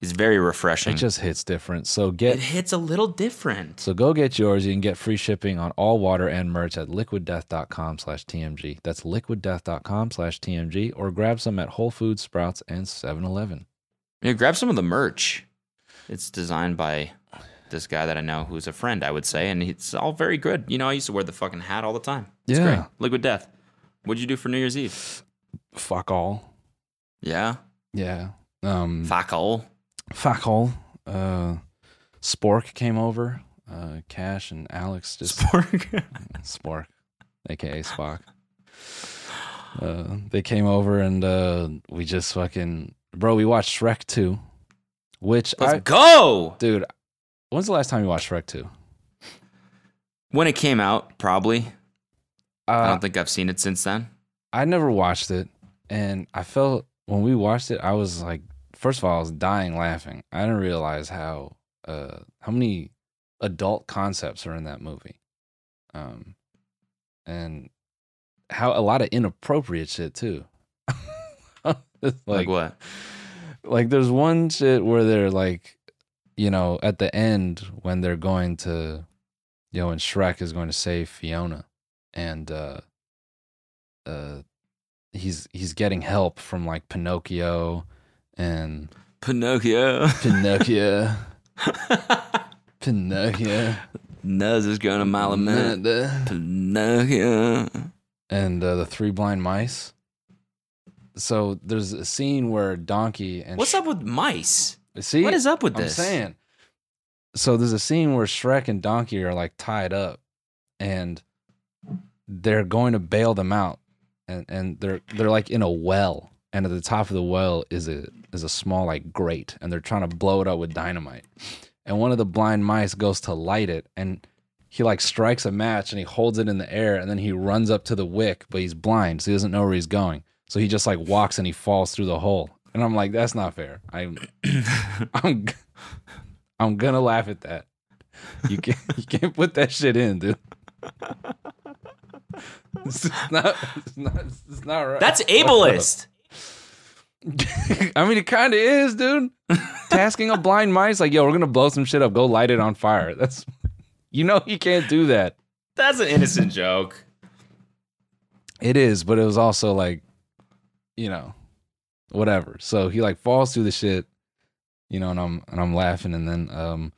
S1: is very refreshing.
S2: it just hits different. So get it
S1: hits a little different.
S2: So go get yours. You can get free shipping on all water and merch at liquiddeath.com slash TMG. That's liquiddeath.com slash TMG or grab some at Whole Foods, Sprouts, and 7-Eleven.
S1: Yeah, grab some of the merch. It's designed by this guy that I know who's a friend, I would say, and it's all very good. You know, I used to wear the fucking hat all the time. It's
S2: Yeah.
S1: great. Liquid Death. What'd you do for New Year's Eve?
S2: Fuck all.
S1: Yeah.
S2: Yeah. Um,
S1: Fuck all.
S2: fuck all. Uh, Spork came over. Uh, Cash and Alex just Spork, [LAUGHS] Spork. aka Spock. Uh, they came over and uh, we just fucking bro. We watched Shrek 2, which
S1: Let's
S2: I
S1: go.
S2: dude. When's the last time you watched Shrek 2?
S1: When it came out, probably. I
S2: Uh,
S1: don't think I've seen it since then.
S2: I never watched it, and I felt when we watched it, I was like, first of all, I was dying laughing. I didn't realize how uh how many adult concepts are in that movie, um, and how a lot of inappropriate shit too. [LAUGHS]
S1: Like,
S2: like,
S1: what?
S2: like there's one shit where they're like, you know, at the end when they're going to, you know, when Shrek is going to save Fiona, and uh, uh, he's he's getting help from like Pinocchio and
S1: Pinocchio.
S2: Pinocchio, [LAUGHS] Pinocchio,
S1: Nuz is going a mile a minute. Pinocchio.
S2: and uh, the three blind mice. So there's a scene where Donkey and
S1: What's up with mice?
S2: See,
S1: What is up with
S2: I'm
S1: this?
S2: saying. So there's a scene where Shrek and Donkey are like tied up, and they're going to bail them out, and and they're they're like in a well, and at the top of the well is a is a small like grate, and they're trying to blow it up with dynamite, and one of the blind mice goes to light it, and he like strikes a match and he holds it in the air, and then he runs up to the wick, but he's blind, so he doesn't know where he's going, so he just like walks and he falls through the hole, and I'm like, that's not fair. I'm [LAUGHS] I'm I'm gonna laugh at that. You can't [LAUGHS] you can't put that shit in, dude. It's not. It's not. It's not right.
S1: That's ableist. [LAUGHS]
S2: I mean, it kind of is, dude. Tasking a blind mice, like, yo, we're gonna blow some shit up. Go light it on fire. That's, you know, you can't do that.
S1: That's an innocent joke.
S2: It is, but it was also like, you know, whatever. So he like falls through the shit, you know, and I'm and I'm laughing, and then um,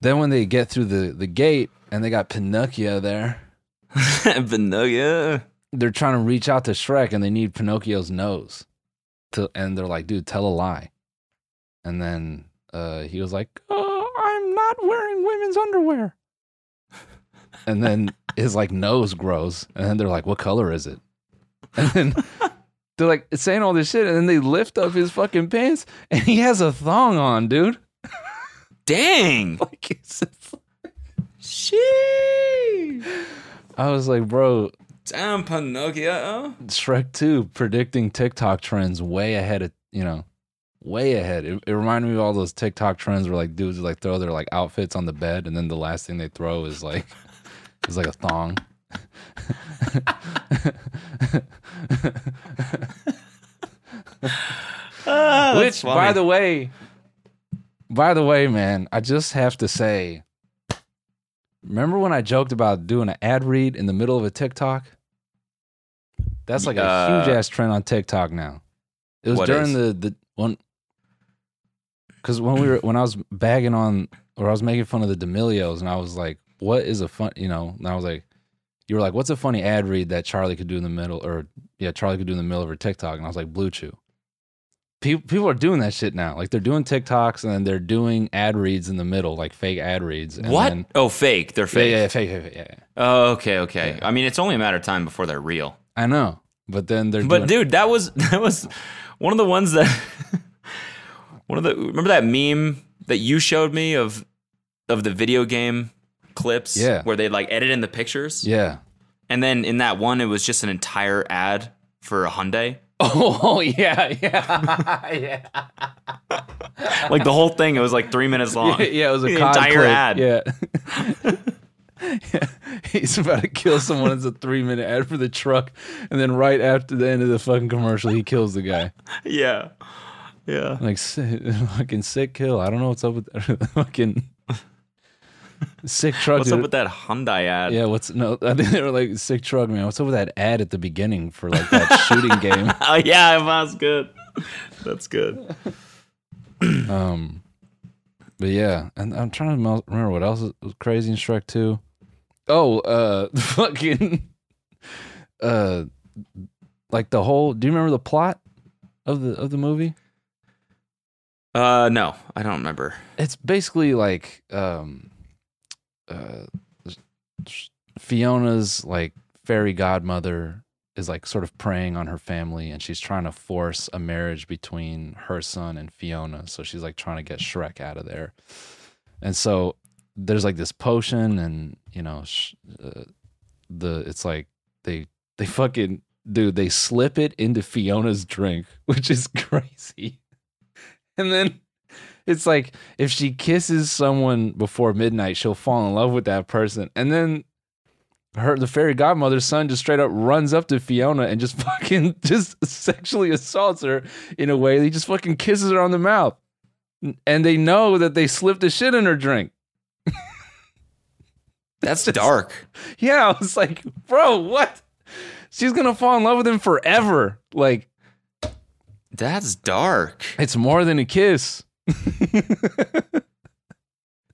S2: then when they get through the the gate and they got Pinocchio there, [LAUGHS]
S1: Vanilla.
S2: they're trying to reach out to Shrek and they need Pinocchio's nose, to and they're like, dude, tell a lie, and then uh, he was like, oh, I'm not wearing women's underwear, and then his like nose grows, and then they're like, what color is it? [LAUGHS] And then they're like saying all this shit, and then they lift up his fucking pants, and he has a thong on, dude.
S1: Dang. [LAUGHS]
S2: Like it's,
S1: Shee.
S2: I was like, bro,
S1: Damn Pinocchio.
S2: Shrek 2 predicting TikTok trends way ahead of, you know, way ahead. It, it reminded me of all those TikTok trends where like dudes like throw their like outfits on the bed and then the last thing they throw is like [LAUGHS] is like a thong. [LAUGHS] [LAUGHS]
S1: Ah,
S2: Which by the way, by the way, man, I just have to say remember when I joked about doing an ad read in the middle of a TikTok? That's like a
S1: Uh,
S2: huge ass trend on TikTok now. It was during
S1: is?
S2: the the one because when we were when I was bagging on or I was making fun of the D'Amelios and I was like, "What is a fun?" You know, and I was like, "You were like, what's a funny ad read that Charlie could do in the middle?" Or yeah, Charlie could do in the middle of her TikTok, and I was like, "BlueChew." People people are doing that shit now. Like they're doing TikToks and then they're doing ad reads in the middle, like fake ad reads. And
S1: What?
S2: then-
S1: oh, fake. They're fake.
S2: yeah, fake, fake, fake, yeah, yeah.
S1: Oh, okay, okay. I mean, it's only a matter of time before they're real.
S2: I know, but then they're
S1: But
S2: doing,
S1: dude, that was [LAUGHS] that was one of the ones that [LAUGHS] one of the remember that meme that you showed me of of the video game clips
S2: Yeah.
S1: where they like edit in the pictures
S2: yeah.
S1: and then in that one it was just an entire ad for a Hyundai [LAUGHS]
S2: Oh yeah, yeah, [LAUGHS] yeah.
S1: like the whole thing it was like 3 minutes long
S2: yeah, it was a
S1: entire
S2: clip.
S1: ad
S2: Yeah. [LAUGHS] yeah. He's about to kill someone. It's a three minute ad for the truck, and then right after the end of the fucking commercial, he kills the guy.
S1: yeah yeah
S2: Like fucking sick kill. I don't know what's up with that. fucking sick truck.
S1: what's
S2: dude.
S1: up with that Hyundai ad
S2: Yeah, what's no? [LAUGHS] I think they were like sick truck man. What's up with that ad at the beginning for like that [LAUGHS] shooting game? [LAUGHS]
S1: oh yeah that's good that's good [CLEARS THROAT]
S2: Um, but yeah, and I'm trying to remember what else was crazy in Shrek Two. Oh, uh, fucking, uh, like the whole. Do you remember the plot of the of the movie?
S1: uh no I don't remember
S2: It's basically like, um, uh, Fiona's like fairy godmother is like sort of preying on her family and she's trying to force a marriage between her son and Fiona. So she's like trying to get Shrek out of there. And so there's like this potion and you know sh- uh, the it's like they they fucking dude they slip it into Fiona's drink, [LAUGHS] which is [LAUGHS] crazy. And then it's like if she kisses someone before midnight, she'll fall in love with that person. And then her the fairy godmother's son just straight up runs up to Fiona and just [LAUGHS] fucking just sexually assaults her in a way. He just fucking kisses her on the mouth. And they know that they slipped the shit in her drink. [LAUGHS]
S1: that's dark
S2: Yeah, I was like, bro, what? She's gonna fall in love with him forever. Like,
S1: that's dark
S2: it's more than a kiss. [LAUGHS]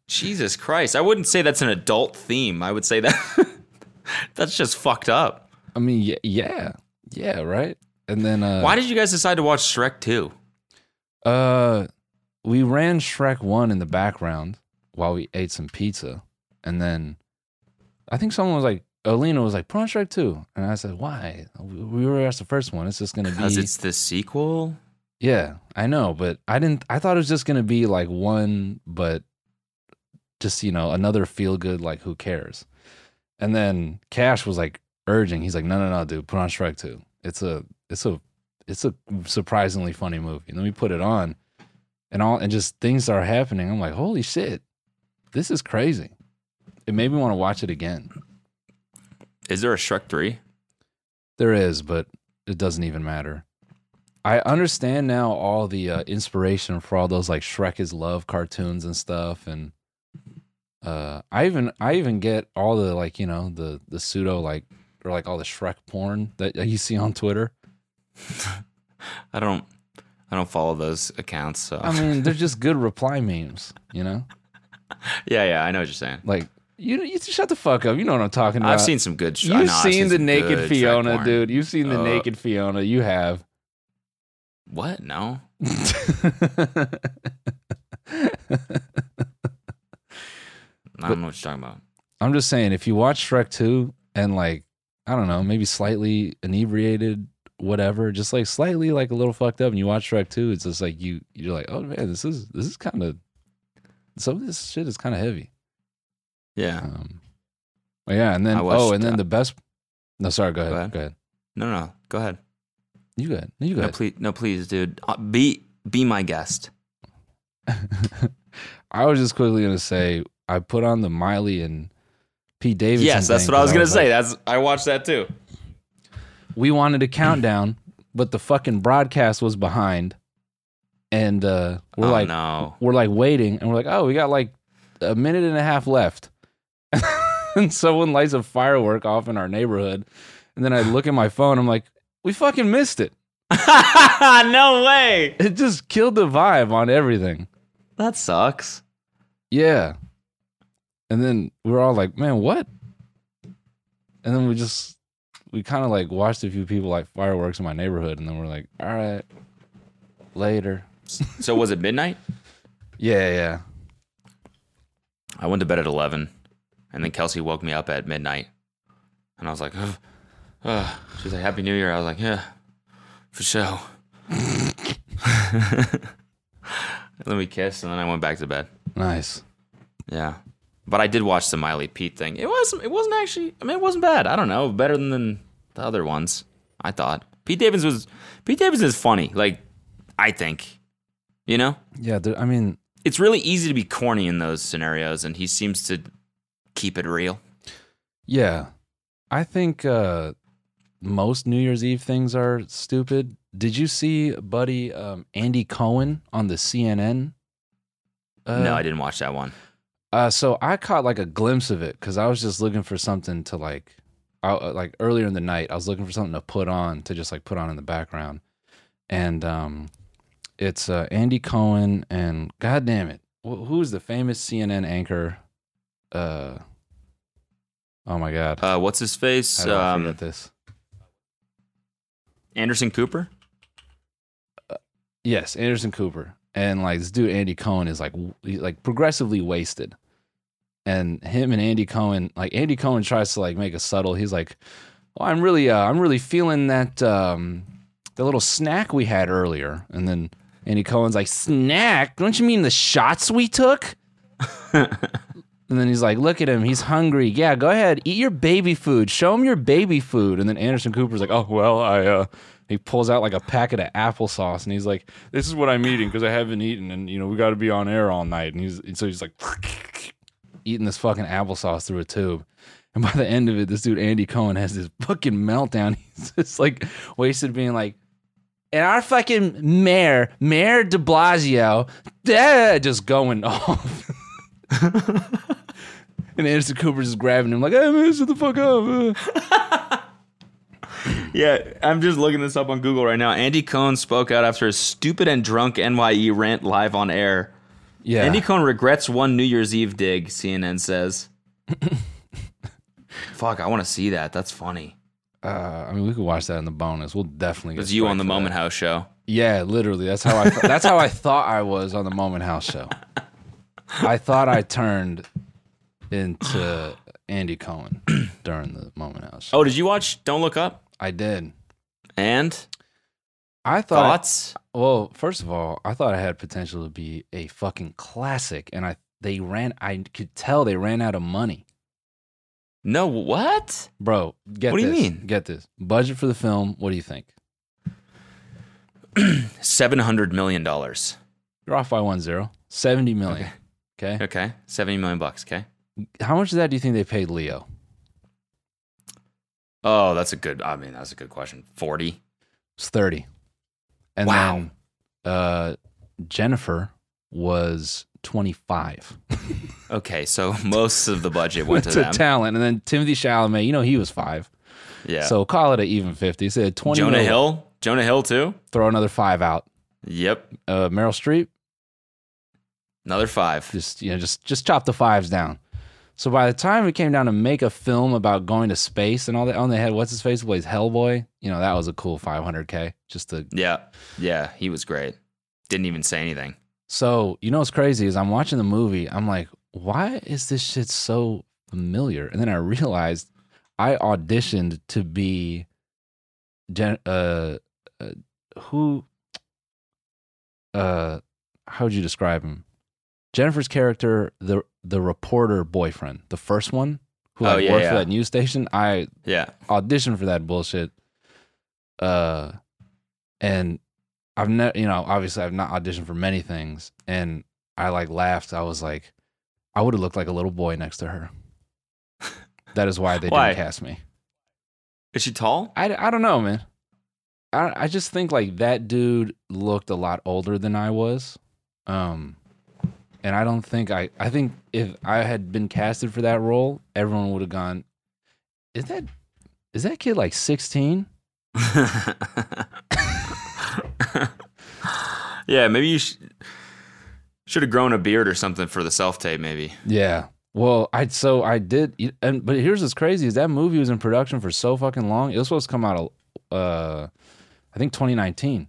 S1: Jesus Christ. I wouldn't say that's an adult theme. I would say that [LAUGHS] that's just fucked up.
S2: I mean, yeah, yeah, right. And then, uh,
S1: Why did you guys decide to watch Shrek 2?
S2: Uh, we ran Shrek One in the background while we ate some pizza, and then I think someone was like, Alina was like, "Put on Shrek 2. and I said, "Why? We were asked the first one. It's just gonna be
S1: Because
S2: be."
S1: it's the sequel?
S2: Yeah, I know, but I didn't. I thought it was just gonna be like one, but just you know another feel good. Like who cares? And then Cash was like urging. He's like, "No, no, no, dude, put on Shrek 2. It's a, it's a, it's a surprisingly funny movie." And then we put it on, and all, and just things are happening. I'm like, "Holy shit, this is crazy!" It made me want to watch it again.
S1: Is there a Shrek 3?
S2: There is, but it doesn't even matter. I understand now all the uh, inspiration for all those like Shrek is love cartoons and stuff, and uh, I even I even get all the like you know the the pseudo like or like all the Shrek porn that you see on Twitter. [LAUGHS]
S1: I don't I don't follow those accounts, so
S2: I mean, they're just good [LAUGHS] reply memes, you know.
S1: yeah, yeah, I know what you're saying.
S2: Like you, you shut the fuck up. You know what I'm talking about.
S1: I've seen some good. Sh-
S2: You've
S1: know, I've
S2: seen the naked Fiona, dude. You've seen the
S1: Uh,
S2: naked Fiona. You have.
S1: What? No. [LAUGHS] I don't know what you're talking about.
S2: I'm just saying, if you watch Shrek 2 and like, I don't know, maybe slightly inebriated, whatever, just like slightly like a little fucked up, and you watch Shrek 2, it's just like you you're like, oh man, this is this is kind of some of this shit is kind of heavy.
S1: Yeah.
S2: Um, but yeah, and then
S1: I
S2: oh, and then
S1: uh,
S2: the best. No, sorry, go ahead.
S1: Go ahead.
S2: Go ahead.
S1: No, no, no. Go ahead.
S2: You go ahead. No, you go
S1: No, please, no, please, dude. Uh, be be my guest. [LAUGHS]
S2: I was just quickly gonna say I put on the Miley and Pete Davidson.
S1: yes, that's what I was gonna
S2: like,
S1: say. That's I watched that too.
S2: we wanted a countdown, but the fucking broadcast was behind, and uh, we're
S1: oh
S2: like,
S1: no.
S2: we're like waiting, and we're like, oh, we got like a minute and a half left, [LAUGHS] and someone lights a firework off in our neighborhood, and then I look at my phone, I'm like, we fucking missed it. [LAUGHS]
S1: no way.
S2: It just killed the vibe on everything.
S1: That sucks.
S2: Yeah. And then we were all like, man, what? And then we just, we kind of like watched a few people like fireworks in my neighborhood. And then we're like, all right, later.
S1: So was it midnight?
S2: Yeah, yeah.
S1: I went to bed at eleven, and then Kelsey woke me up at midnight, and I was like, Ugh. she's like, Happy New Year. I was like, Yeah, for sure. [LAUGHS] and then we kissed, and then I went back to bed.
S2: Nice.
S1: Yeah, but I did watch the Miley Pete thing. It wasn't. It wasn't actually. I mean, it wasn't bad. I don't know, better than the other ones. I thought Pete Davidson was. Pete Davidson is funny. Like, I think. You know,
S2: Yeah, I mean,
S1: it's really easy to be corny in those scenarios, and he seems to keep it real.
S2: yeah. I think uh, most New Year's Eve things are stupid. Did you see, buddy, um, Andy Cohen on the CNN? Uh,
S1: no, I didn't watch that one.
S2: Uh, so I caught like a glimpse of it because I was just looking for something to like, I, uh, like earlier in the night, I was looking for something to put on to just like put on in the background, and um, it's uh, Andy Cohen and God damn it, wh- who's the famous CNN anchor? Uh, oh my God,
S1: Uh, what's his face?
S2: how do I
S1: Um,
S2: forget this?
S1: Anderson Cooper.
S2: Yes, Anderson Cooper. And like this dude Andy Cohen is like he's like progressively wasted. And him and Andy Cohen, like Andy Cohen tries to like make a subtle. He's like, "Well, I'm really uh I'm really feeling that um the little snack we had earlier." And then Andy Cohen's like, "Snack? Don't you mean the shots we took?" [LAUGHS] And then he's like, look at him. He's hungry. Yeah, go ahead. Eat your baby food. Show him your baby food. And then Anderson Cooper's like, oh, well, I, uh, he pulls out like a packet of applesauce and he's like, this is what I'm eating because I haven't eaten and, you know, we got to be on air all night. And he's, and so he's like, [LAUGHS] eating this fucking applesauce through a tube. And by the end of it, this dude, Andy Cohen, has this fucking meltdown. [LAUGHS] He's just like wasted being like, and our fucking mayor, Mayor de Blasio, [LAUGHS] just going off. [LAUGHS] and Anderson Cooper's just grabbing him like, hey man, shut the fuck up. [LAUGHS]
S1: Yeah, I'm just looking this up on Google right now. Andy Cohen spoke out after a stupid and drunk NYE rant live on air.
S2: Yeah.
S1: Andy Cohen regrets one New Year's Eve dig, CNN says. [LAUGHS] Fuck, I want to see that. That's funny.
S2: uh, I mean, we could watch that in the bonus. We'll definitely
S1: It
S2: get
S1: was you on the Moment
S2: that.
S1: House show.
S2: Yeah, literally. That's how I. Th- that's how I thought I was on the Moment House show. I thought I turned into Andy Cohen during the Moment House.
S1: Oh, did you watch Don't Look Up?
S2: I did.
S1: And
S2: I thought.
S1: thoughts?
S2: Well, first of all, I thought I had potential to be a fucking classic, and I they ran. I could tell they ran out of money,
S1: No, what?
S2: bro. Get
S1: What do you
S2: this,
S1: mean?
S2: Get this budget for the film. What do you think? [CLEARS THROAT]
S1: Seven hundred million dollars.
S2: You're off by one zero. Seventy million. Okay.
S1: Okay, seventy million bucks. Okay,
S2: How much of that do you think they paid Leo?
S1: Oh, that's a good. I mean, that's a good question. Forty.
S2: It's 30. And
S1: Wow.
S2: then uh, Jennifer was 25. [LAUGHS]
S1: Okay, so most of the budget went to
S2: to talent. And then Timothée Chalamet, you know, he was five.
S1: yeah.
S2: So call it an even 50. So 20
S1: Jonah
S2: mil,
S1: Hill. Jonah Hill too.
S2: Throw another five out.
S1: Yep.
S2: Uh, Meryl Streep,
S1: Another five.
S2: just you know, just just chop the fives down. So by the time it came down to make a film about going to space and all that, on the head, what's his face plays Hellboy. You know that was a cool 500k. Just to
S1: Yeah. Yeah. He was great. Didn't even say anything.
S2: so you know what's crazy is I'm watching the movie. I'm like, why is this shit so familiar? And then I realized I auditioned to be Jen, uh, uh who uh how would you describe him? Jennifer's character, the the reporter boyfriend, the first one who
S1: Oh,
S2: like
S1: yeah,
S2: worked
S1: yeah.
S2: for that news station. I
S1: Yeah.
S2: auditioned for that bullshit. Uh, and I've never, you know, obviously I've not auditioned for many things, and I like laughed. I was like, I would have looked like a little boy next to her. [LAUGHS] That is why they
S1: Why?
S2: didn't cast me.
S1: Is she tall?
S2: I, I don't know, man. I I just think like that dude looked a lot older than I was. Um and I don't think I I think if I had been casted for that role, everyone would have gone Is that is that kid like 16? [LAUGHS]
S1: yeah. Maybe you sh- should have grown a beard or something for the self tape. Maybe.
S2: Yeah. Well, I so I did and but here's what's crazy is that movie was in production for so fucking long. It was supposed to come out uh I think 2019.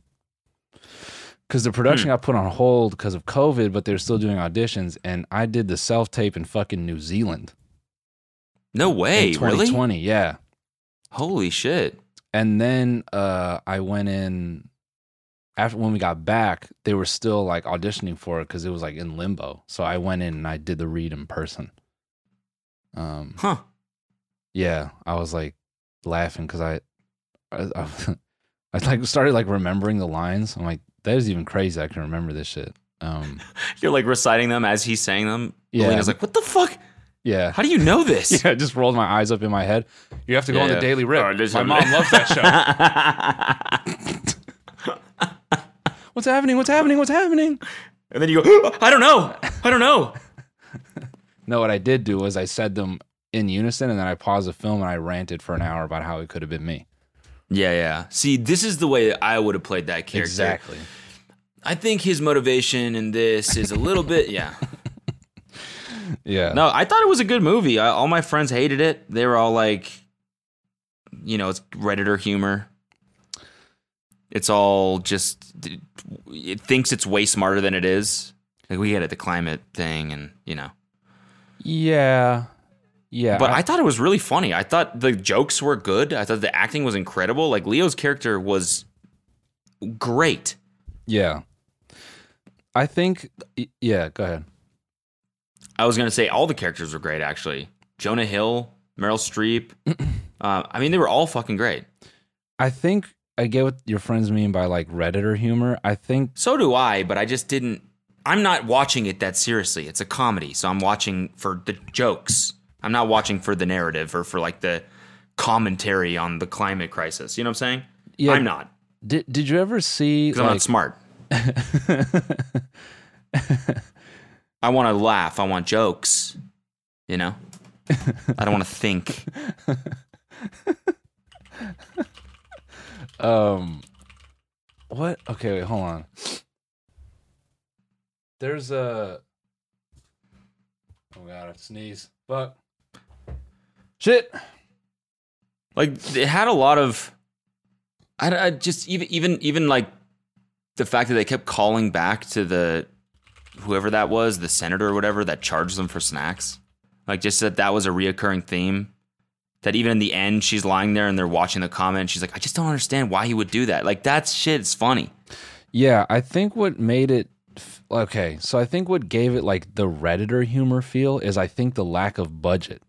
S2: Cuz the production got put on hold because of COVID, but they're still doing auditions and I did the self-tape in fucking New Zealand.
S1: No way.
S2: in
S1: Really?
S2: 2020, yeah.
S1: Holy shit.
S2: And then uh I went in after when we got back, they were still like auditioning for it cuz it was like in limbo. So I went in and I did the read in person. Um
S1: Huh.
S2: yeah, I was like laughing because I, I, I, [LAUGHS] I like started like remembering the lines. I'm like, that is even crazy. I can remember this shit. Um, [LAUGHS]
S1: You're like reciting them as he's saying them.
S2: Yeah.
S1: Lena's like, what the fuck?
S2: yeah,
S1: How do you know this? [LAUGHS]
S2: yeah. I just rolled my eyes up in my head. You have to go on
S1: Yeah.
S2: the Daily Rip.
S1: Oh,
S2: my mom [LAUGHS] loves that show. What's happening? What's happening? What's happening?
S1: and then you go, [GASPS] I don't know. I don't know.
S2: No, what I did do was I said them in unison, and then I paused the film and I ranted for an hour about how it could have been me.
S1: Yeah, yeah. See, this is the way I would have played that character. Exactly. I think his motivation in this is a little bit, yeah. [LAUGHS]
S2: Yeah.
S1: No, I thought it was a good movie. I, all my friends hated it. They were all like, you know, it's Redditor humor. It's all just, it thinks it's way smarter than it is. Like we get at the climate thing, and you know.
S2: Yeah. Yeah.
S1: But I, thought it was really funny. I thought the jokes were good. I thought the acting was incredible. Like Leo's character was great.
S2: yeah. I think. Yeah. Go ahead.
S1: I was gonna say all the characters were great. Actually, Jonah Hill, Meryl Streep. [CLEARS THROAT] uh, I mean, they were all fucking great.
S2: I think I get what your friends mean by like Redditor humor. I think
S1: So do I, but I just didn't. I'm not watching it that seriously. It's a comedy, so I'm watching for the jokes. I'm not watching for the narrative or for like the commentary on the climate crisis. You know what I'm saying?
S2: Yeah.
S1: I'm not
S2: did did you ever see
S1: because I'm not smart. [LAUGHS] I want to laugh. I want jokes. You know, I don't want to think. [LAUGHS]
S2: um what? Okay, wait, hold on. There's a Oh god, I have to sneeze. Fuck. Shit.
S1: Like it had a lot of. I, I just even even even like the fact that they kept calling back to the whoever that was, the senator or whatever that charged them for snacks. Like just that that was a reoccurring theme. That even in the end, she's lying there and they're watching the comment. She's like, I just don't understand why he would do that. Like that shit is funny.
S2: Yeah, I think what made it okay. So I think what gave it like the redditor humor feel is I think the lack of budget.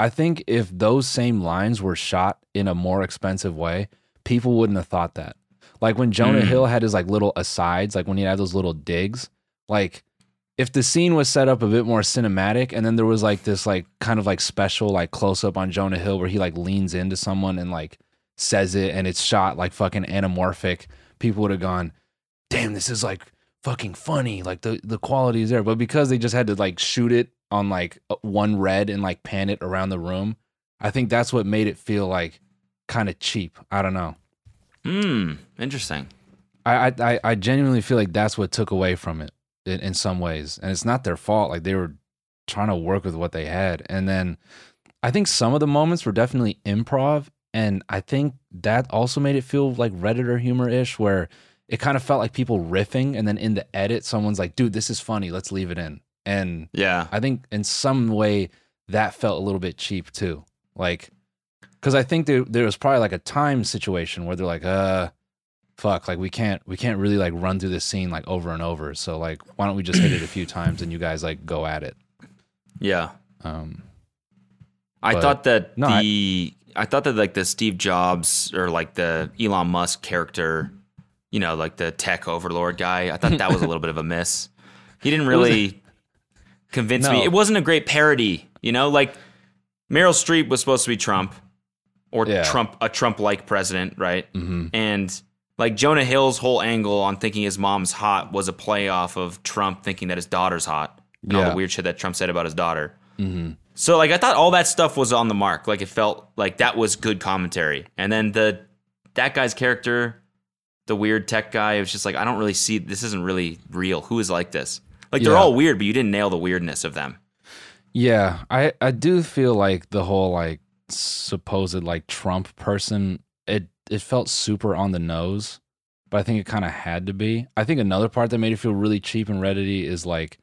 S2: I think if those same lines were shot in a more expensive way, people wouldn't have thought that. Like when Jonah
S1: Mm.
S2: Hill had his like little asides, like when he had those little digs, like if the scene was set up a bit more cinematic and then there was like this like kind of like special like close up on Jonah Hill where he like leans into someone and like says it and it's shot like fucking anamorphic, people would have gone, "Damn, this is like fucking funny. Like the the quality is there." But because they just had to like shoot it on like uh, one red and like pan it around the room, I think that's what made it feel like kind of cheap. I don't know.
S1: Hmm. Interesting.
S2: I, I I- I genuinely feel like that's what took away from it in, in some ways, and it's not their fault. Like they were trying to work with what they had, and then I think some of the moments were definitely improv, and I think that also made it feel like Redditor humor ish, where it kind of felt like people riffing, and then in the edit, someone's like, "Dude, this is funny. Let's leave it in." And
S1: Yeah.
S2: I think in some way that felt a little bit cheap too. Like, because I think there there was probably like a time situation where they're like, uh, fuck, like we can't we can't really like run through this scene like over and over. So like, why don't we just hit it a few [CLEARS THROAT] times and you guys like go at it?
S1: Yeah.
S2: Um,
S1: I
S2: But-
S1: thought that
S2: No, I-
S1: the I, thought that like the Steve Jobs or like the Elon Musk character, you know, like the tech overlord guy. I thought that was a little bit of a miss. He didn't really convince me. It wasn't a great parody, you know, like Meryl Streep was supposed to be Trump or
S2: Yeah.
S1: Trump a Trump like president, right?
S2: mhm.
S1: And like Jonah Hill's whole angle on thinking his mom's hot was a play off of Trump thinking that his daughter's hot and all the weird shit that Trump said about his daughter.
S2: Mhm.
S1: So like I thought all that stuff was on the mark. Like it felt like that was good commentary. And then the that guy's character, the weird tech guy, it was just like I don't really see this isn't really real. Who is like this? Like they're
S2: Yeah.
S1: all weird, but you didn't nail the weirdness of them.
S2: Yeah, I I do feel like the whole like supposed like Trump person it it felt super on the nose, but I think it kind of had to be. I think another part that made it feel really cheap and reddity is like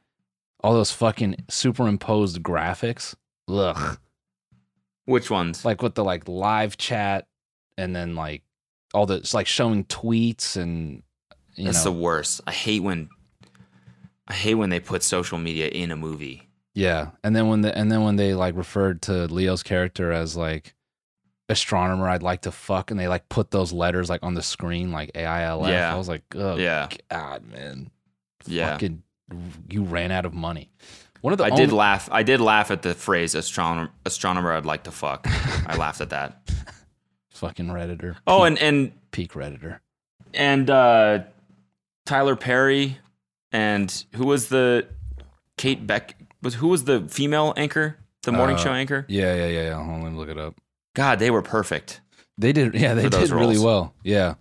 S2: all those fucking superimposed graphics. Ugh.
S1: Which ones?
S2: Like with the like live chat and then like all the it's like showing tweets and you
S1: That's
S2: know
S1: the worst. I hate when I hate when they put social media in a movie.
S2: Yeah, and then when the and then when they like referred to Leo's character as like astronomer, I'd like to fuck, and they like put those letters like on the screen like A I L F.
S1: Yeah.
S2: I was like, oh
S1: Yeah.
S2: god, man,
S1: Yeah.
S2: fucking, you ran out of money. One of the
S1: I
S2: only,
S1: did laugh. I did laugh at the phrase astronomer astronomer I'd like to fuck. [LAUGHS] I laughed at that.
S2: Fucking redditor.
S1: Oh, and and
S2: peak redditor.
S1: and uh, Tyler Perry, and who was the Kate Beck? Was who was the female anchor, the morning
S2: Uh,
S1: show anchor?
S2: Yeah, yeah, yeah. yeah. Hold on, let me look it up.
S1: God, they were perfect,
S2: They did, yeah, they did really well. Yeah,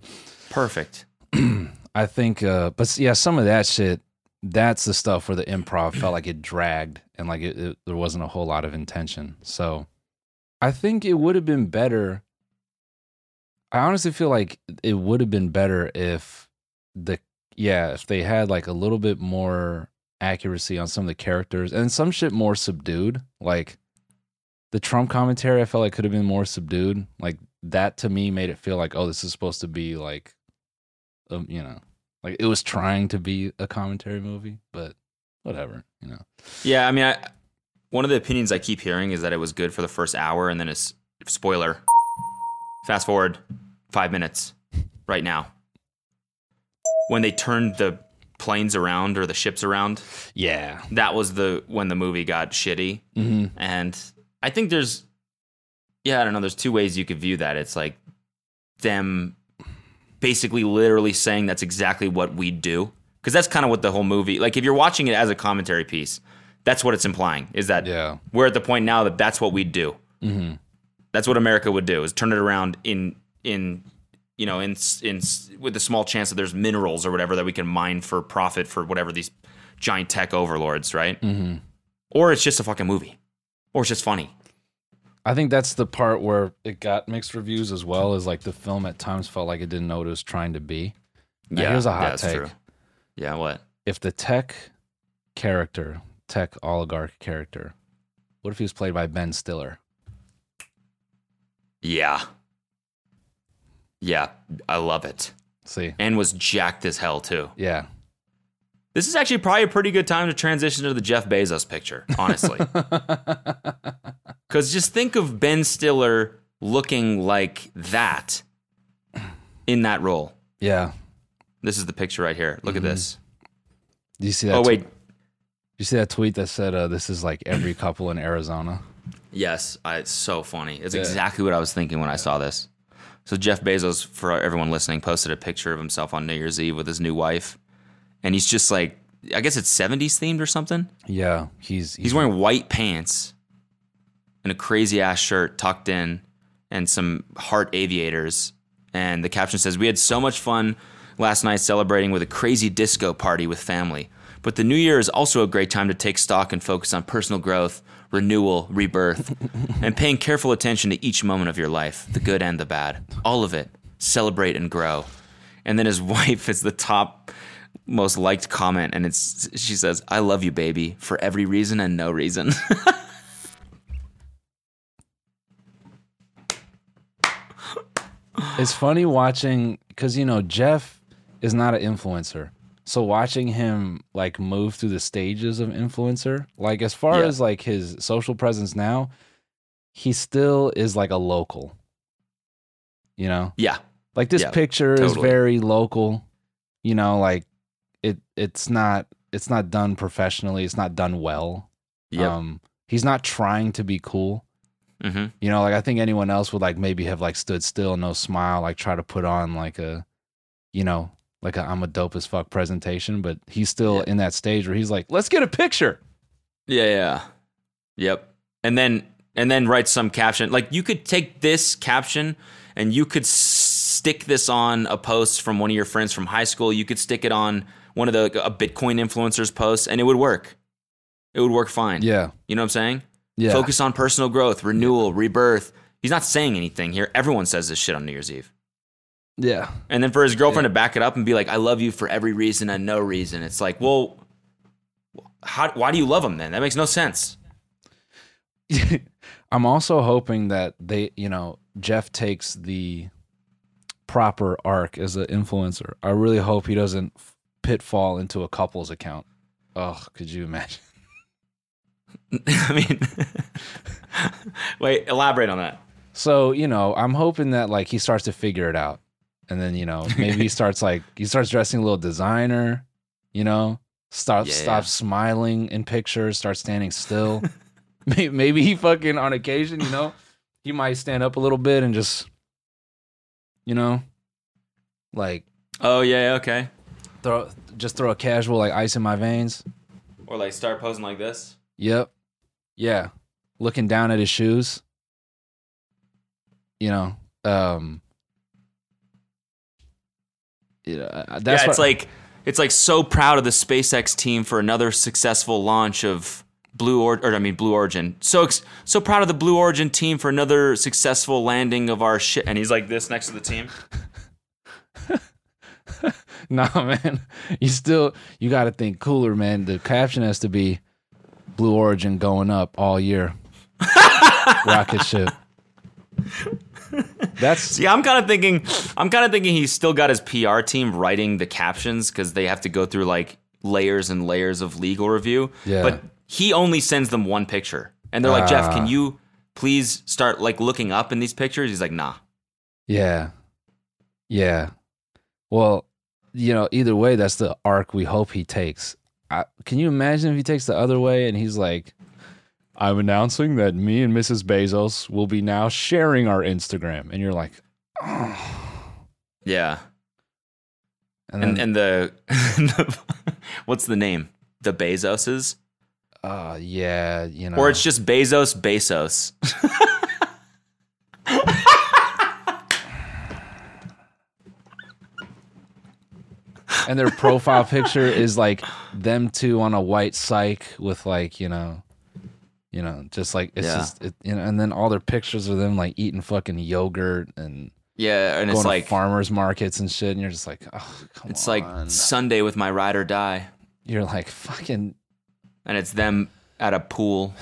S1: perfect. [CLEARS THROAT]
S2: I think, uh, but yeah, some of that shit, that's the stuff where the improv felt like it dragged and like it, it, there wasn't a whole lot of intention. So I think it would have been better. I honestly feel like it would have been better if the, yeah, if they had like a little bit more accuracy on some of the characters and some shit more subdued. Like the Trump commentary, I felt like could have been more subdued. Like that to me made it feel like, oh, this is supposed to be like um, you know, like it was trying to be a commentary movie, but whatever, you know.
S1: Yeah, I mean, I, one of the opinions I keep hearing is that it was good for the first hour, and then it's spoiler. Fast forward five minutes, right now, when they turned the planes around or the ships around.
S2: Yeah.
S1: that was the when the movie got shitty
S2: hmm
S1: and i think there's yeah i don't know there's two ways you could view that it's like them basically literally saying that's exactly what we do because that's kind of what the whole movie like if you're watching it as a commentary piece that's what it's implying is that
S2: Yeah.
S1: we're at the point now that that's what we do
S2: hmm
S1: that's what america would do is turn it around in in you know in in with the small chance that there's minerals or whatever that we can mine for profit for whatever these giant tech overlords right
S2: hmm
S1: or it's just a fucking movie, or it's just funny.
S2: I think that's the part where it got mixed reviews as well as like the film at times felt like it didn't know what it was trying to be. Now, here's a hot
S1: that's
S2: take.
S1: Yeah, what?
S2: If the tech character, tech oligarch character, what if he was played by Ben Stiller?
S1: Yeah, yeah, I love it,
S2: See,
S1: and was jacked as hell too.
S2: yeah,
S1: This is actually probably a pretty good time to transition to the Jeff Bezos picture, honestly, [LAUGHS] because just think of Ben Stiller looking like that in that role.
S2: yeah.
S1: This is the picture right here. Look
S2: Mm-hmm.
S1: at this.
S2: Do you see that?
S1: Oh wait,
S2: You see that tweet that said uh, this is like every couple in Arizona?
S1: Yes, I, it's so funny. It's
S2: Yeah.
S1: exactly what I was thinking when I saw this. So Jeff Bezos, for everyone listening, posted a picture of himself on New Year's Eve with his new wife, and he's just like, I guess it's '70s themed or something.
S2: Yeah, he's
S1: He's wearing white pants and a crazy ass shirt tucked in, and some heart aviators. And the caption says, "We had so much fun last night celebrating with a crazy disco party with family." But the new year is also a great time to take stock and focus on personal growth, renewal, rebirth, [LAUGHS] and paying careful attention to each moment of your life, the good and the bad. All of it. Celebrate and grow. And then his [LAUGHS] wife is the top most liked comment and it's she says, "I love you, baby, for every reason and no reason." [LAUGHS]
S2: It's funny watching because you know Jeff is not an influencer, so watching him like move through the stages of influencer, like as far
S1: Yeah.
S2: as like his social presence now, he still is like a local. You know,
S1: yeah.
S2: like this
S1: Yeah,
S2: picture is very local. You know, like it it's not it's not done professionally. It's not done well.
S1: Yep.
S2: Um, he's not trying to be cool.
S1: hmm
S2: You know, like I think anyone else would like maybe have like stood still, no smile, like try to put on like a, you know, like a I'm a dope as fuck presentation. But he's still
S1: Yeah.
S2: in that stage where he's like, let's get a picture.
S1: Yeah, yeah. Yep. And then and then write some caption. Like you could take this caption and you could stick this on a post from one of your friends from high school. You could stick it on one of the a Bitcoin influencers posts and it would work. It would work fine.
S2: Yeah,
S1: You know what I'm saying?
S2: yeah,
S1: Focus on personal growth, renewal, rebirth. He's not saying anything here. Everyone says this shit on New Year's Eve.
S2: Yeah,
S1: And then for his girlfriend to back it up and be like, I love you for every reason and no reason. It's like, well, how, why do you love him then? That makes no sense. [LAUGHS]
S2: I'm also hoping that they, you know, Jeff takes the proper arc as an influencer. I really hope he doesn't pitfall into a couple's account. Oh, could you imagine? [LAUGHS] [LAUGHS]
S1: I mean, wait, elaborate on that.
S2: So, you know, I'm hoping that like he starts to figure it out. And then, you know, [LAUGHS] maybe he starts like he starts dressing a little designer, you know, stop
S1: Yeah.
S2: stops smiling in pictures, start standing still. [LAUGHS] maybe, maybe he fucking on occasion, you know, he might stand up a little bit and just you know, like
S1: Oh, yeah, okay.
S2: throw just throw a casual like ice in my veins.
S1: Or like start posing like this.
S2: Yep. Yeah. Looking down at his shoes. You know, um yeah, that's
S1: yeah, it's
S2: what-
S1: like it's like so proud of the SpaceX team for another successful launch of Blue or, or I mean Blue Origin. So ex- so proud of the Blue Origin team for another successful landing of our shit. And he's like this next to the team. [LAUGHS]
S2: Nah, man. You still you got to think cooler, man. The caption has to be Blue Origin going up all year. [LAUGHS] Rocket ship. That's
S1: See, I'm kind of thinking, I'm kind of thinking he's still got his PR team writing the captions because they have to go through like layers and layers of legal review.
S2: Yeah.
S1: But he only sends them one picture, and they're like, Jeff,
S2: Ah.
S1: can you please start like looking up in these pictures? He's like, Nah.
S2: yeah. Yeah. Well, you know, either way that's the arc we hope he takes. I, can you imagine if he takes the other way and he's like I'm announcing that me and Mrs. Bezos will be now sharing our Instagram and you're like [SIGHS]
S1: Yeah.
S2: and then
S1: And and the [LAUGHS] what's the name? The Bezoses,
S2: uh yeah, you know.
S1: or it's just Bezos Bezos.
S2: and their profile picture is like them two on a white cyc with like you know you know just like it's
S1: Yeah.
S2: just it, you know and then all their pictures of them like eating fucking yogurt and
S1: Yeah, and
S2: going
S1: it's
S2: to
S1: like
S2: farmers markets and shit and you're just like oh come
S1: it's
S2: on
S1: like Sunday with my ride or die,
S2: you're like fucking
S1: and it's them at a pool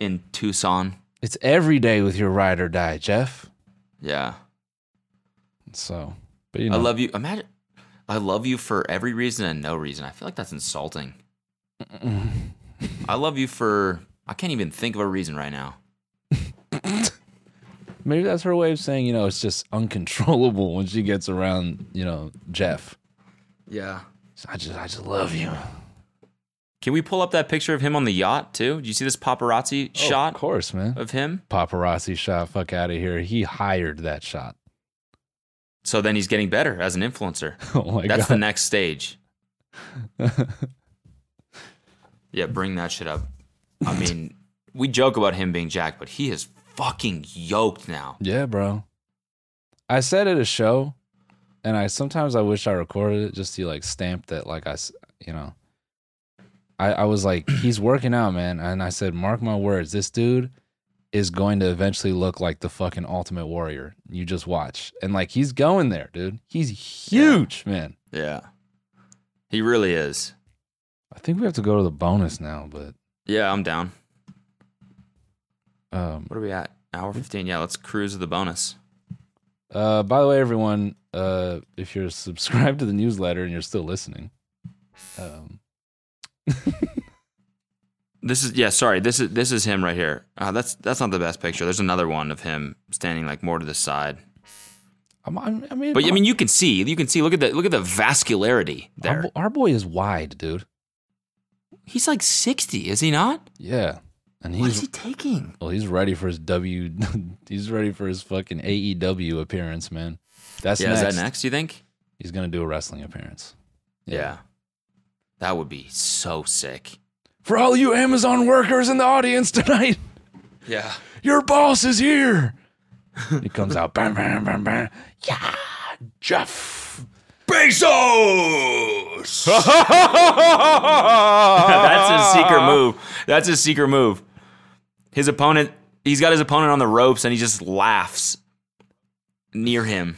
S1: in Tucson.
S2: it's every day with your ride or die jeff
S1: Yeah.
S2: so but you know
S1: I love you. Imagine, I love you for every reason and no reason. I feel like that's insulting. [LAUGHS] I love you for. I can't even think of a reason right now. [LAUGHS]
S2: maybe that's her way of saying you know it's just uncontrollable when she gets around you know jeff
S1: Yeah.
S2: i just i just love you
S1: Can we pull up that picture of him on the yacht too? Do you see this paparazzi
S2: Oh,
S1: shot
S2: of course, man.
S1: of him?
S2: Paparazzi shot. Fuck out of here. He hired that shot.
S1: So then he's getting better as an influencer. [LAUGHS]
S2: Oh my god.
S1: That's the next stage. [LAUGHS] Yeah, bring that shit up. I [LAUGHS] mean, we joke about him being jacked, but he is fucking yoked now.
S2: yeah, bro. I said at a show, and I sometimes I wish I recorded it just to like stamp that like I, you know. I I was like, [CLEARS THROAT] he's working out, man, and I said, mark my words, this dude is going to eventually look like the fucking ultimate warrior. You just watch, and like he's going there, dude. He's huge, man.
S1: Yeah. He really is.
S2: I think we have to go to the bonus now, but
S1: Yeah, I'm down.
S2: um,
S1: What are we at? Hour 15. Yeah, let's cruise to the bonus.
S2: Uh, by the way, everyone, uh, if you're subscribed to the newsletter and you're still listening, um, [LAUGHS]
S1: This is yeah, sorry. This is this is him right here. Uh, that's that's not the best picture. There's another one of him standing like more to the side.
S2: I'm, I'm, I mean,
S1: But I mean, you can see, you can see. Look at the look at the vascularity
S2: our,
S1: there.
S2: bo- our boy is wide, dude.
S1: He's like 60, is he not?
S2: Yeah, and he's,
S1: What is he taking?
S2: well, he's ready for his W. [LAUGHS] he's ready for his fucking AEW appearance, man. That's
S1: yeah,
S2: next.
S1: is that next? You think?
S2: He's gonna do a wrestling appearance.
S1: Yeah. that would be so sick.
S2: For all you Amazon workers in the audience tonight,
S1: Yeah,
S2: your boss is here. he comes out, bam, bam, bam, bam. Yeah, Jeff.
S1: Bezos. [LAUGHS] That's his secret [LAUGHS] move. That's his secret move. His opponent, he's got his opponent on the ropes, and he just laughs near him.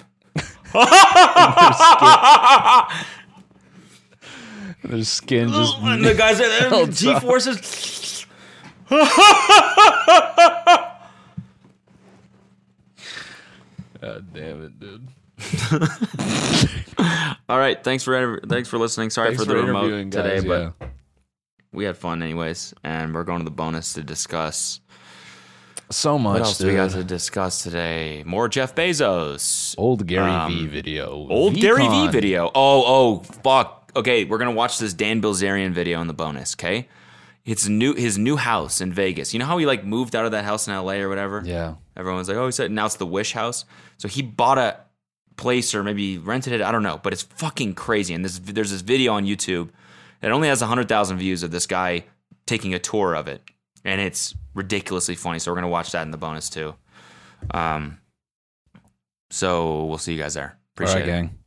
S2: Their skin just
S1: And the guys are
S2: Melts
S1: G forces. [LAUGHS]
S2: God damn it, dude. [LAUGHS]
S1: All right, thanks for thanks for listening. Sorry
S2: Thanks
S1: for the
S2: for
S1: remote today,
S2: guys,
S1: but
S2: yeah.
S1: we had fun anyways, and we're going to the bonus to discuss
S2: So much.
S1: what else do we got
S2: dude.
S1: to discuss today. More Jeff Bezos.
S2: Old Gary
S1: Um,
S2: V video.
S1: Old Gary
S2: Vee
S1: video. Oh, oh, fuck. Okay, we're gonna watch this Dan Bilzerian video in the bonus. Okay, it's new his new house in Vegas. You know how he like moved out of that house in L.A. or whatever.
S2: Yeah.
S1: Everyone was like, oh, he said now it's the Wish House. So he bought a place or maybe rented it. I don't know, but it's fucking crazy. And this there's this video on YouTube that only has hundred thousand views of this guy taking a tour of it, and it's ridiculously funny. So we're gonna watch that in the bonus too. Um. So we'll see you guys there. Appreciate
S2: right,
S1: it.
S2: gang.